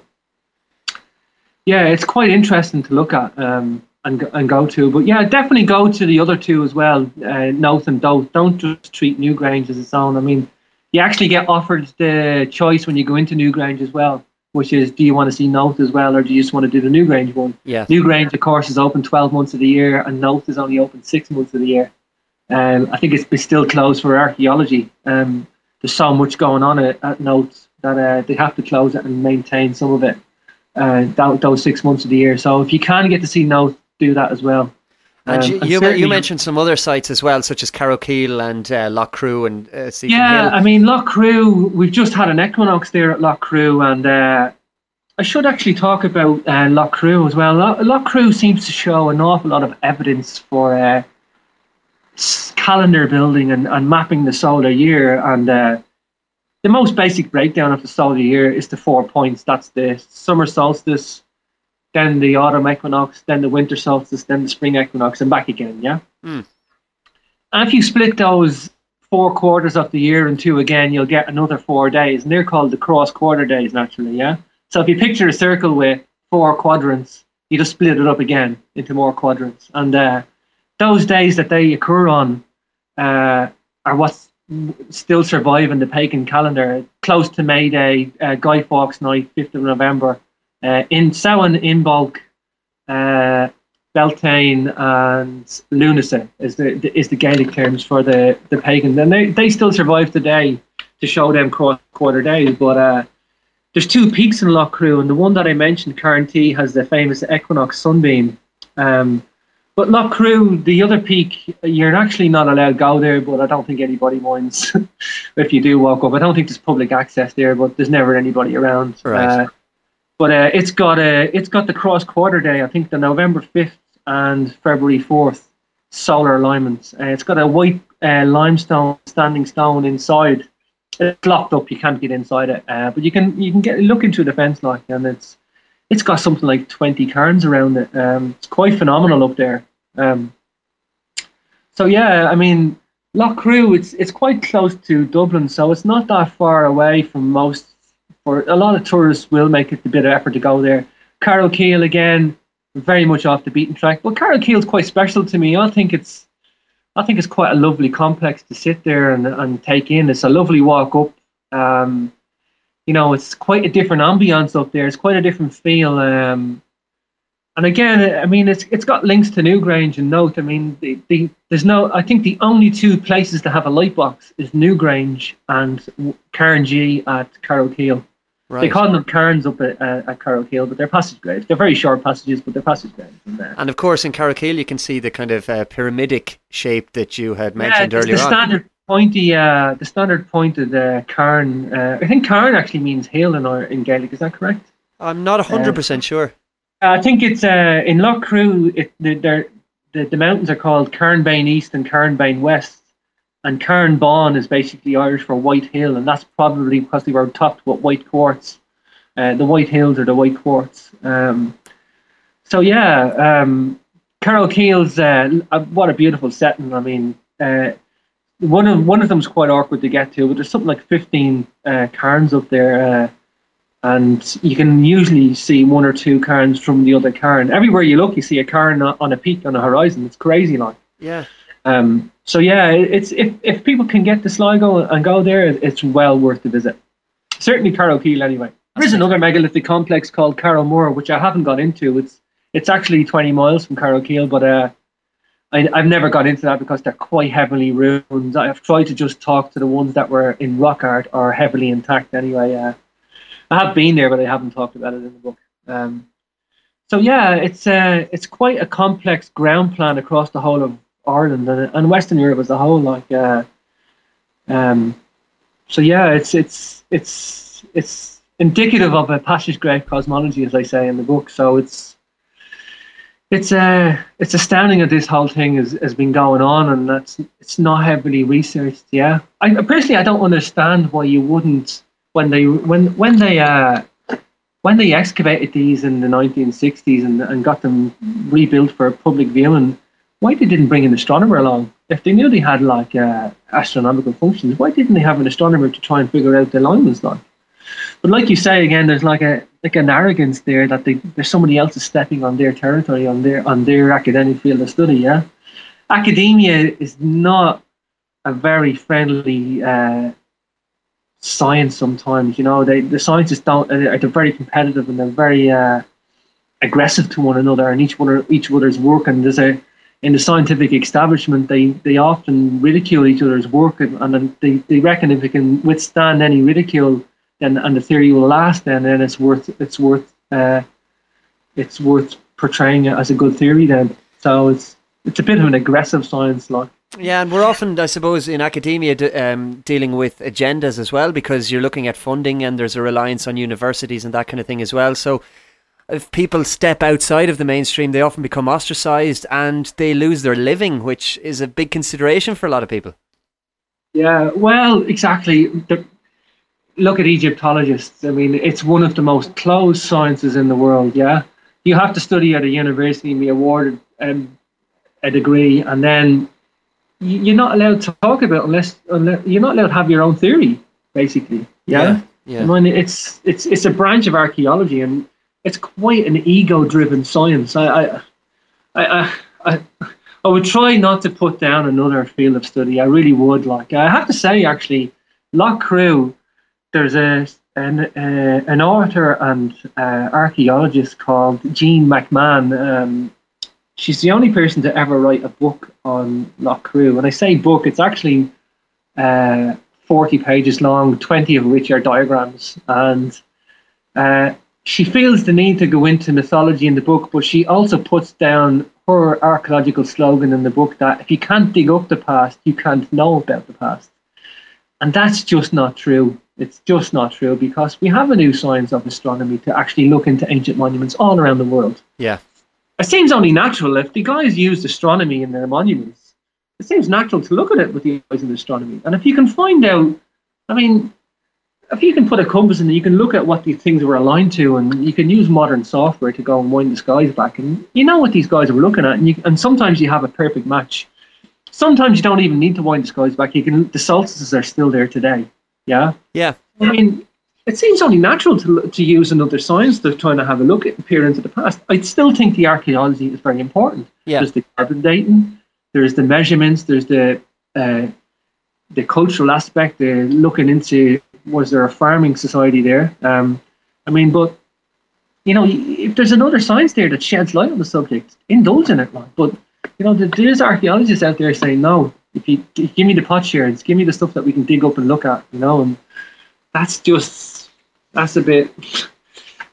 yeah, it's quite interesting to look at um, and go- and go to. But yeah, definitely go to the other two as well, uh, Knowth and Dowth. Don't just treat Newgrange as its own. I mean, you actually get offered the choice when you go into Newgrange as well, which is do you want to see Knowth as well, or do you just want to do the Newgrange one? Yeah. Newgrange, of course, is open 12 months of the year, and Knowth is only open six months of the year. Um, I think it's, it's still closed for archaeology. Um, there's so much going on at, at Knowth that uh, they have to close it and maintain some of it uh, that, those six months of the year. So if you can get to see Knowth, do that as well. And Um, you, and you, you mentioned some other sites as well, such as Carrowkeel and uh, Loughcrew and uh, Seefin Yeah, Hill. I mean, Loughcrew, we've just had an equinox there at Loughcrew, and uh, I should actually talk about uh, Loughcrew as well. Loch, Loughcrew seems to show an awful lot of evidence for uh, calendar building and, and mapping the solar year. And uh, the most basic breakdown of the solar year is the four points that's the summer solstice, then the autumn equinox, then the winter solstice, then the spring equinox, and back again, yeah? Hmm. And if you split those four quarters of the year in two again, you'll get another four days, and they're called the cross quarter days, naturally, yeah? So if you picture a circle with four quadrants, you just split it up again into more quadrants. And uh, those days that they occur on uh, are what's still survive in the pagan calendar, close to May Day, uh, Guy Fawkes Night, 5th of November, uh, in Samhain, Imbolc, uh, Beltane, and Lughnasa is the, the is the Gaelic terms for the, the pagan. And they, they still survive today to show them cross quarter days. But uh, there's two peaks in Loughcrew, and the one that I mentioned, Cairn T, has the famous equinox sunbeam. Um, but Loughcrew, the other peak, you're actually not allowed to go there, but I don't think anybody minds if you do walk up. I don't think there's public access there, but there's never anybody around. Right. Uh, but uh, it's got a it's got the cross quarter day. I think the November fifth and February fourth solar alignments. Uh, it's got a white uh, limestone standing stone inside. It's locked up. You can't get inside it, uh, but you can you can get look into the fence like, and it's it's got something like twenty cairns around it. Um, it's quite phenomenal up there. Um, so yeah, I mean, Loughcrew, it's it's quite close to Dublin, so it's not that far away from most. For a lot of tourists, will make it a bit of effort to go there. Carrowkeel again, very much off the beaten track. But Carrowkeel's quite special to me. I think it's, I think it's quite a lovely complex to sit there and, and take in. It's a lovely walk up. Um, you know, it's quite a different ambience up there. It's quite a different feel. Um, and again, I mean, it's it's got links to Newgrange and Knowth. I mean, the, the there's no. I think the only two places to have a light box is Newgrange and Cairn G at Carrowkeel. Right. They call them cairns up at, uh, at Carrowkeel, but they're passage graves. They're very short passages, but they're passage graves. And, and of course, in Carrowkeel, you can see the kind of uh, pyramidic shape that you had mentioned yeah, earlier the on. Pointy, uh, the standard pointed uh, cairn. Uh, I think cairn actually means hill in, our, in Gaelic. Is that correct? I'm not 100% sure. I think it's uh, in Loughcrew. It, the, the the mountains are called Carnbane East and Carnbane West, and Cairnbawn is basically Irish for White Hill, and that's probably because they were topped with white quartz. Uh, the White Hills are the white quartz. Um, so yeah, um, Carrowkeel's uh, uh, what a beautiful setting. I mean, uh, one of one of them's quite awkward to get to, but there's something like 15 uh, cairns up there. Uh, and you can usually see one or two cairns from the other cairn. Everywhere you look, you see a cairn on a peak on the horizon. It's crazy, like. Yeah. Um, so yeah, it's if, if people can get to Sligo and go there, it's well worth the visit. Certainly Carrowkeel anyway. There is another megalithic complex called Carrowmore, which I haven't got into. It's it's actually 20 miles from Carrowkeel, but uh, I, I've never got into that because they're quite heavily ruined. I've tried to just talk to the ones that were in rock art or heavily intact anyway. Uh, I have been there, but I haven't talked about it in the book. Um, so yeah, it's uh, it's quite a complex ground plan across the whole of Ireland and, and Western Europe as a whole. Like, uh, um, so yeah, it's it's it's it's indicative of a passage grave cosmology, as I say in the book. So it's it's uh, it's astounding that this whole thing has, has been going on, and that's it's not heavily researched. Yeah, I personally I don't understand why you wouldn't when they when when they uh when they excavated these in the 1960s and, and got them rebuilt for public viewing, why they didn't bring an astronomer along? If they knew they had like uh, astronomical functions, why didn't they have an astronomer to try and figure out the alignments like? But like you say again, there's like a like an arrogance there that they, there's somebody else is stepping on their territory on their on their academic field of study. Yeah, academia is not a very friendly uh, science. Sometimes you know they the scientists don't uh, they're very competitive and they're very uh, aggressive to one another and each one each other's work. And there's a in the scientific establishment they, they often ridicule each other's work and, and they, they reckon if they can withstand any ridicule then and the theory will last then then it's worth it's worth uh, it's worth portraying it as a good theory then so it's it's a bit of an aggressive science like Yeah, and we're often, I suppose, in academia um, dealing with agendas as well because you're looking at funding and there's a reliance on universities and that kind of thing as well. So if people step outside of the mainstream, they often become ostracized and they lose their living, which is a big consideration for a lot of people. Yeah, well, exactly. The, look at Egyptologists. I mean, it's one of the most closed sciences in the world. Yeah, you have to study at a university and be awarded um, a degree, and then you- you're not allowed to talk about it unless, unless you're not allowed to have your own theory. Basically, yeah. Yeah. I mean, it's it's it's a branch of archaeology, and it's quite an ego-driven science. I I, I, I, I I would try not to put down another field of study. I really would. Like I have to say, actually, Loughcrew, there's a an uh, an author and uh, archaeologist called Jean McMann. Um, she's the only person to ever write a book on Loughcrew. When I say book, it's actually uh, 40 pages long, 20 of which are diagrams. And uh, she feels the need to go into mythology in the book, but she also puts down her archaeological slogan in the book that if you can't dig up the past, you can't know about the past. And that's just not true. It's just not true because we have a new science of astronomy to actually look into ancient monuments all around the world. Yeah. It seems only natural if the guys used astronomy in their monuments. It seems natural to look at it with the eyes of astronomy. And if you can find out, I mean, if you can put a compass in, you can look at what these things were aligned to, and you can use modern software to go and wind the skies back, and you know what these guys were looking at. And, you, and sometimes you have a perfect match. Sometimes you don't even need to wind the skies back. You can the solstices are still there today. Yeah. Yeah. I mean, it seems only natural to, to use another science to trying to have a look at peer into the past. I still think the archaeology is very important. Yeah. There's the carbon dating, there's the measurements, there's the uh, the cultural aspect, the looking into Was there a farming society there? Um, I mean, but you know, if there's another science there that sheds light on the subject, indulge in it, man. But you know, there's archaeologists out there saying no. If you, give me the potsherds, give me the stuff that we can dig up and look at, you know, and that's just that's a bit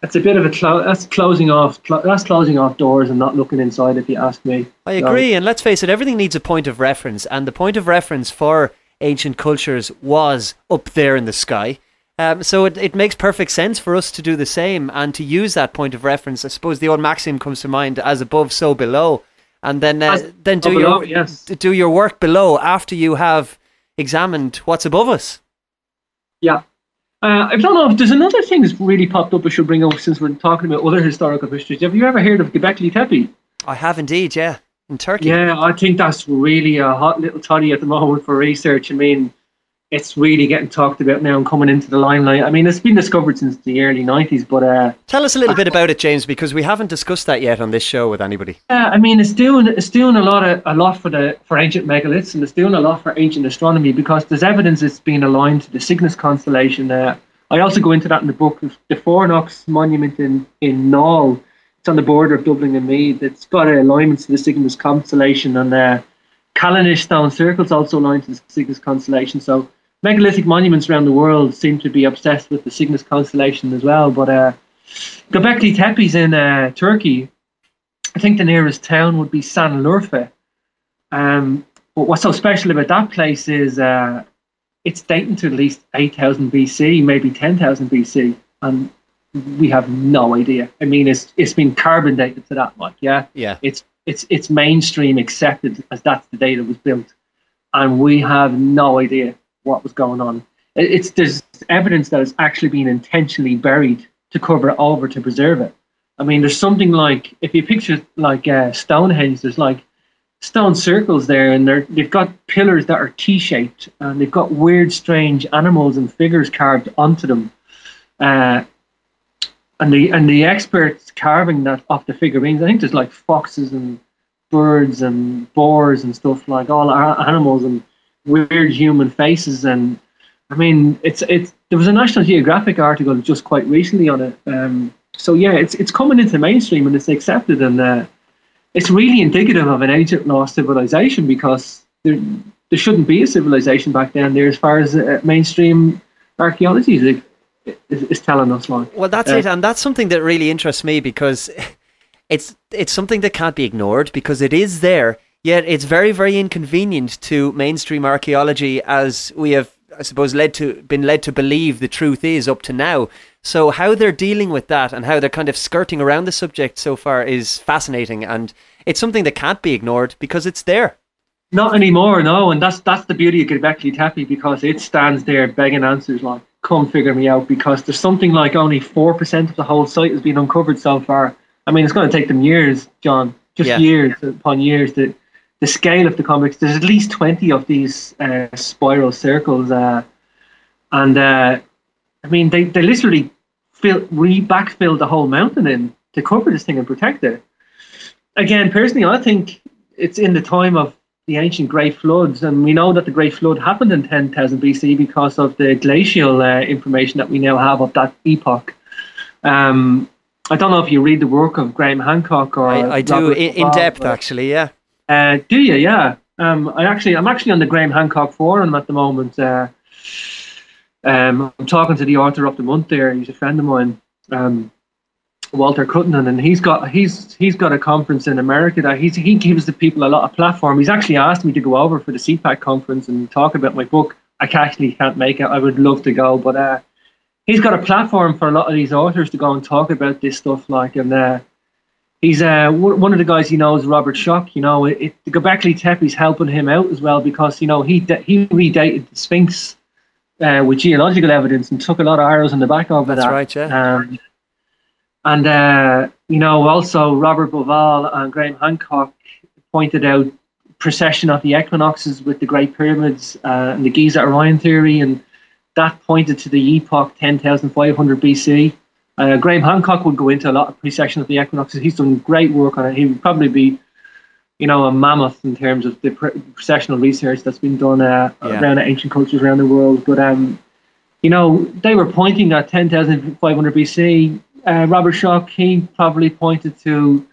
that's a bit of a clo- that's closing off cl- that's closing off doors and not looking inside. If you ask me, I agree, and let's face it, everything needs a point of reference, and the point of reference for ancient cultures was up there in the sky. Um, so it, it makes perfect sense for us to do the same and to use that point of reference. I suppose the old maxim comes to mind: "As above, so below," and then uh, then do below, your yes. do your work below after you have examined what's above us. Yeah. Uh, I don't know if there's another thing that's really popped up I should bring up since we're talking about other historical histories. Have you ever heard of Göbekli Tepe? I have indeed, yeah, in Turkey. Yeah, I think that's really a hot little toddy at the moment for research. I mean, it's really getting talked about now and coming into the limelight. I mean, it's been discovered since the early 90s, but uh, Tell us a little bit about it, James, because we haven't discussed that yet on this show with anybody. Yeah, I mean, it's doing it's doing a lot of a lot for the for ancient megaliths, and it's doing a lot for ancient astronomy because there's evidence it's been aligned to the Cygnus constellation. Uh, I also go into that in the book. The Fourknocks monument in in Naul, it's on the border of Dublin and Meath. It's got alignments to the Cygnus constellation, and uh, Callanish stone circles also aligned to the Cygnus constellation. So megalithic monuments around the world seem to be obsessed with the Cygnus constellation as well. But uh, Göbekli Tepe's in uh, Turkey. I think the nearest town would be Sanlurfa. Um, but what's so special about that place is uh, it's dating to at least 8,000 BC, maybe 10,000 BC. And we have no idea. I mean, it's it's been carbon dated to that much, yeah? Yeah. It's, it's, it's mainstream accepted as that's the date it was built. And we have no idea what was going on. It's There's evidence that it's actually been intentionally buried to cover it over to preserve it. I mean, there's something like if you picture like uh, Stonehenge, there's like stone circles there, and they're they've got pillars that are T-shaped, and they've got weird, strange animals and figures carved onto them. Uh, and the and the experts carving that off the figurines, I think there's like foxes and birds and boars and stuff like all animals and weird human faces and I mean it's it's there was a National Geographic article just quite recently on it. Um, so yeah, it's it's coming into mainstream and it's accepted and uh, it's really indicative of an ancient lost civilization because there there shouldn't be a civilization back then there as far as uh, mainstream archaeology is, is, is telling us like. Well, that's Uh, it, and that's something that really interests me because it's it's something that can't be ignored because it is there. Yet it's very very inconvenient to mainstream archaeology as we have, I suppose, led to been led to believe the truth is up to now. So how they're dealing with that and how they're kind of skirting around the subject so far is fascinating, and it's something that can't be ignored because it's there. Not anymore, no, and that's that's the beauty of Göbekli Tepe because it stands there begging answers like, "Come figure me out," because there's something like only four percent of the whole site has been uncovered so far. I mean, it's going to take them years, John, just Yeah. years upon years. The the scale of the complex. There's at least twenty of these uh, spiral circles, uh, and uh, I mean, they they literally fill re backfill the whole mountain in to cover this thing and protect it. Again, personally, I think it's in the time of the ancient Great Floods, and we know that the Great Flood happened in 10,000 BC because of the glacial uh, information that we now have of that epoch. Um, I don't know if you read the work of Graham Hancock or I, I do in, in depth actually. Yeah. Uh, do you? Yeah. Um, I actually, I'm actually on the Graham Hancock forum at the moment. Uh, um, I'm talking to the author of the month there. He's a friend of mine, um, Walter Cruttenden, and he's got he's he's got a conference in America that he's he gives the people a lot of platform. He's actually asked me to go over for the CPAK conference and talk about my book. I actually can't make it. I would love to go, but uh, he's got a platform for a lot of these authors to go and talk about this stuff. Like, and uh, he's uh, one one of the guys he knows, Robert Schoch. You know, it, it, the Göbekli Tepe's helping him out as well because you know he da- he redated the Sphinx uh, with geological evidence and took a lot of arrows in the back of it. That's right, yeah. Um, and uh, you know, also Robert Bauval and Graham Hancock pointed out precession of the equinoxes with the Great Pyramids uh, and the Giza Orion theory, and that pointed to the epoch 10,500 BC. Uh, Graham Hancock would go into a lot of precession of the equinoxes. He's done great work on it. He would probably be, you know, a mammoth in terms of the pre- precessional research that's been done uh, Yeah. around ancient cultures around the world. But um, you know, they were pointing at 10,500 BC. Uh, Robert Schoch, he probably pointed to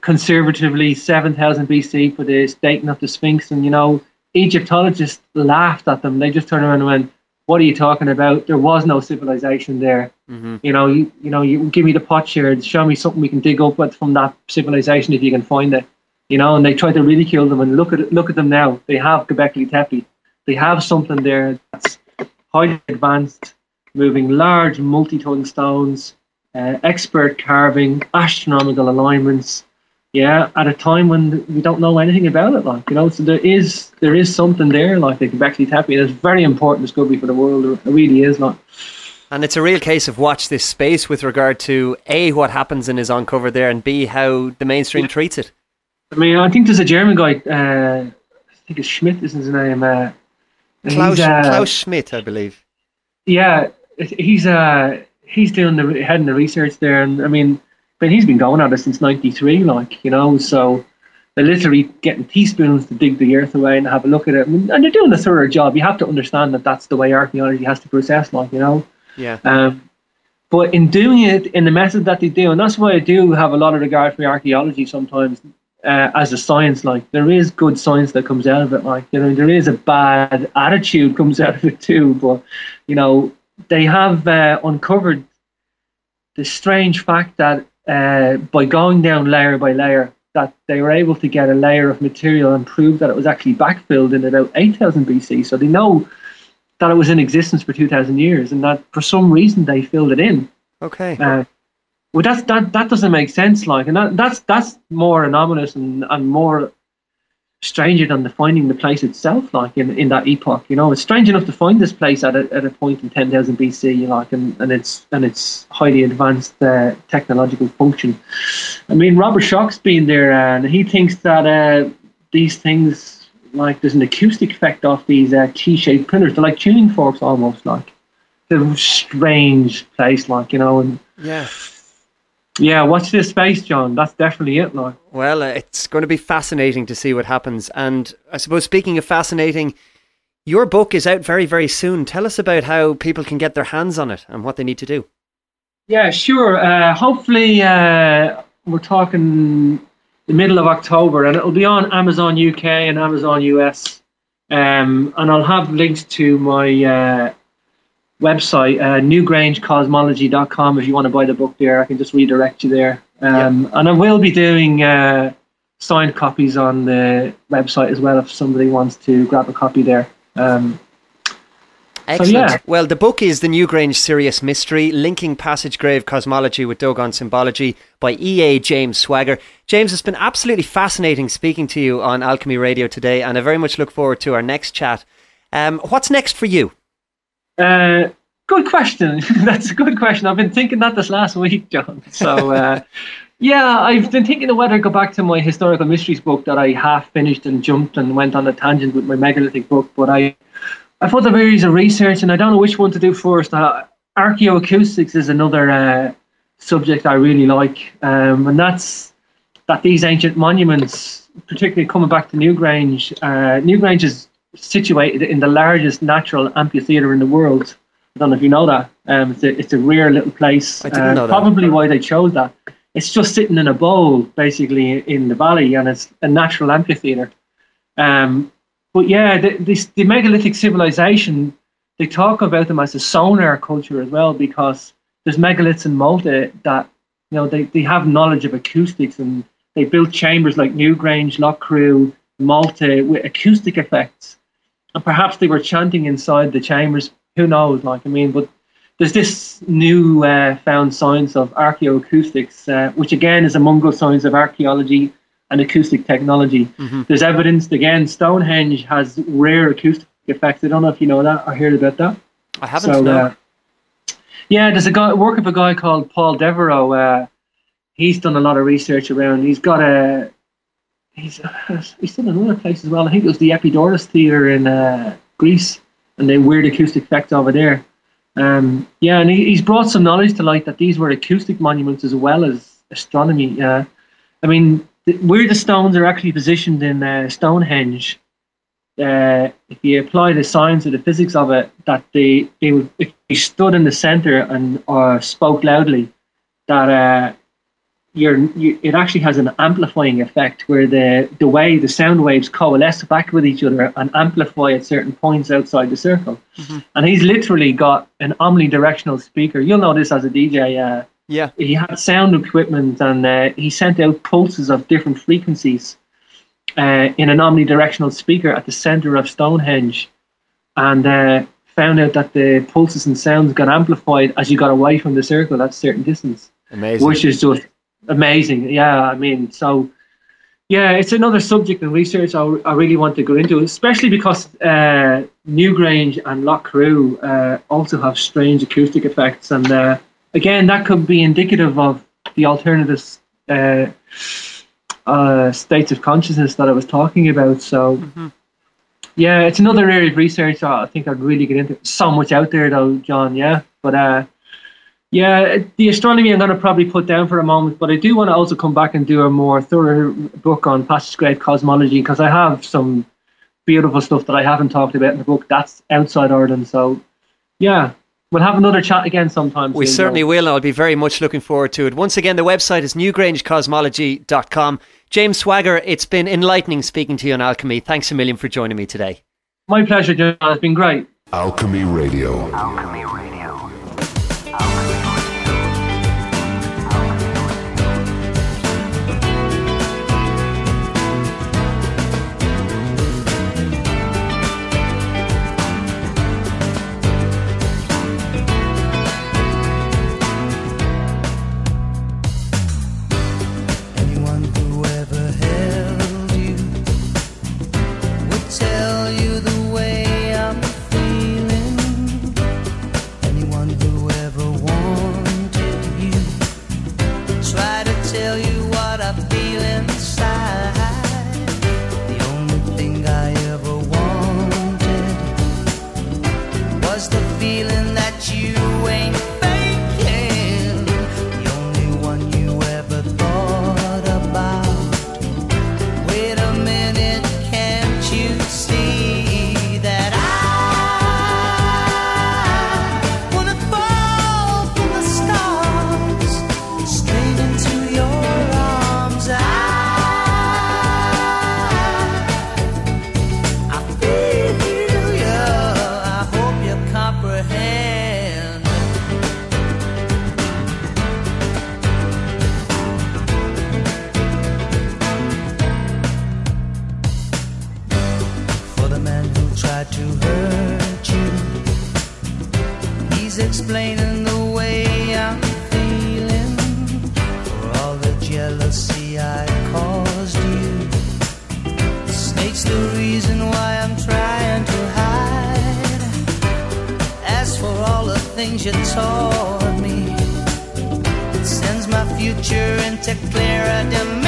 conservatively 7,000 BC for the dating of the Sphinx. And, you know, Egyptologists laughed at them. They just turned around and went, what are you talking about? There was no civilization there. Mm-hmm. You know, you, you know, you give me the potsherd, show me something we can dig up from that civilization if you can find it. You know, and they try to ridicule them and look at look at them now. They have Göbekli Tepe. They have something there that's highly advanced, moving large multi-ton stones, uh, expert carving, astronomical alignments. Yeah, at a time when we don't know anything about it, like you know, so there is there is something there, like the Göbekli Tepe. It's very important discovery for the world. It really is, like. And it's a real case of watch this space with regard to A, what happens and is uncovered there, and B, how the mainstream treats it. I mean, I think there's a German guy. Uh, I think it's Schmidt, isn't his name? Uh, Klaus, uh, Klaus Schmidt, I believe. Yeah, he's uh he's doing the heading the research there, and I mean, but he's been going at it since '93, like you know. So they're literally getting teaspoons to dig the earth away and have a look at it, and and they're doing a thorough job. You have to understand that that's the way archaeology has to process, like you know. Yeah. Um, but in doing it in the method that they do, and that's why I do have a lot of regard for archaeology sometimes uh, as a science. Like there is good science that comes out of it. Like you know, there is a bad attitude comes out of it too. But you know, they have uh, uncovered the strange fact that uh, by going down layer by layer, that they were able to get a layer of material and prove that it was actually backfilled in about 8000 BC. So they know that it was in existence for 2000 years and that for some reason they filled it in. Okay. Uh, well, that's, that that doesn't make sense. Like, and that, that's that's more anomalous and, and more stranger than the finding the place itself. Like in, in that epoch, you know, it's strange enough to find this place at a, at a point in 10,000 BC. You like, and, and it's and it's highly advanced uh, technological function. I mean, Robert Schoch's been there, and he thinks that uh, these things like there's an acoustic effect off these uh, T-shaped printers. They're like tuning forks almost. Like, they're a strange place. Like, you know, and Yeah. yeah, watch this space, John. That's definitely it. Like, Well, uh, it's going to be fascinating to see what happens. And I suppose, speaking of fascinating, your book is out very, very soon. Tell us about how people can get their hands on it and what they need to do. yeah, sure. Uh, hopefully, uh, we're talking the middle of October, and it'll be on Amazon UK and Amazon US. Um, and I'll have links to my uh, website, uh, newgrangecosmology.com. If you want to buy the book there, I can just redirect you there. Um, And I will be doing uh, signed copies on the website as well if somebody wants to grab a copy there. Um, Excellent. yeah. Well, the book is The Newgrange Sirius Mystery Linking Passage Grave Cosmology with Dogon Symbology by E.A. James Swagger. James, it's been absolutely fascinating speaking to you on Alchemy Radio today, and I very much look forward to our next chat. Um, what's next for you? Uh, good question. That's a good question. I've been thinking that this last week, John. So, uh, yeah, I've been thinking of whether to go back to my historical mysteries book that I half finished and jumped and went on a tangent with my megalithic book. But I, I put a series of research, and I don't know which one to do first. Uh, archaeoacoustics is another uh, subject I really like, um, and that's that these ancient monuments, particularly coming back to Newgrange, uh, Newgrange is situated in the largest natural amphitheater in the world. I don't know if you know that. Um, it's, a, it's a rare little place. I didn't uh, know that. Probably why they chose that. It's just sitting in a bowl, basically, in the valley, and it's a natural amphitheater. Um, but yeah, the, this, the megalithic civilization, they talk about them as a sonar culture as well, because there's megaliths in Malta that you know they, they have knowledge of acoustics and they built chambers like Newgrange, Loughcrew, Malta with acoustic effects. And perhaps they were chanting inside the chambers. Who knows? Like I mean, but there's this new uh, found science of archaeoacoustics, uh, which again is a mongrel science of archaeology and acoustic technology. Mhm. There's evidence again Stonehenge has rare acoustic effects. I don't know if you know that or heard about that. I haven't. So, uh, yeah, there's a guy work of a guy called Paul Devereux. Uh, he's done a lot of research around. He's got a he's he's done another place as well. I think it was the Epidaurus Theatre in uh, Greece, and the weird acoustic effects over there. Um, yeah, and he, he's brought some knowledge to light that these were acoustic monuments as well as astronomy. Uh, I mean, the, where the stones are actually positioned in uh, Stonehenge, uh, if you apply the science or the physics of it, that they they would if you stood in the center and or spoke loudly, that uh, you're you, it actually has an amplifying effect where the the way the sound waves coalesce back with each other and amplify at certain points outside the circle. And he's literally got an omnidirectional speaker. You'll know this as a DJ. Uh, Yeah. he had sound equipment and uh, he sent out pulses of different frequencies uh, in an omnidirectional speaker at the center of Stonehenge and uh, found out that the pulses and sounds got amplified as you got away from the circle at a certain distance, Amazing. which is just amazing. Yeah, I mean, so yeah, it's another subject in research I, I really want to go into, especially because uh, Newgrange and Loughcrew uh, also have strange acoustic effects. And uh, again, that could be indicative of the alternative Uh, uh, states of consciousness that I was talking about. So, yeah, it's another area of research I think I'd really get into. So much out there, though, John. Yeah, but uh, yeah, the astronomy I'm going to probably put down for a moment, but I do want to also come back and do a more thorough book on passage grave cosmology because I have some beautiful stuff that I haven't talked about in the book that's outside Ireland. So, yeah, we'll have another chat again sometime. We soon, certainly though. will, and I'll be very much looking forward to it. Once again, the website is newgrangecosmology.com. James Swagger, it's been enlightening speaking to you on alchemy. Thanks a million for joining me today. My pleasure, John. It's been great. Alchemy Radio. Alchemy Radio. Man who tried to hurt you, he's explaining the way I'm feeling. For all the jealousy I caused you. Snake's the reason why I'm trying to hide. As for all the things you taught me, it sends my future into clearer dimensions.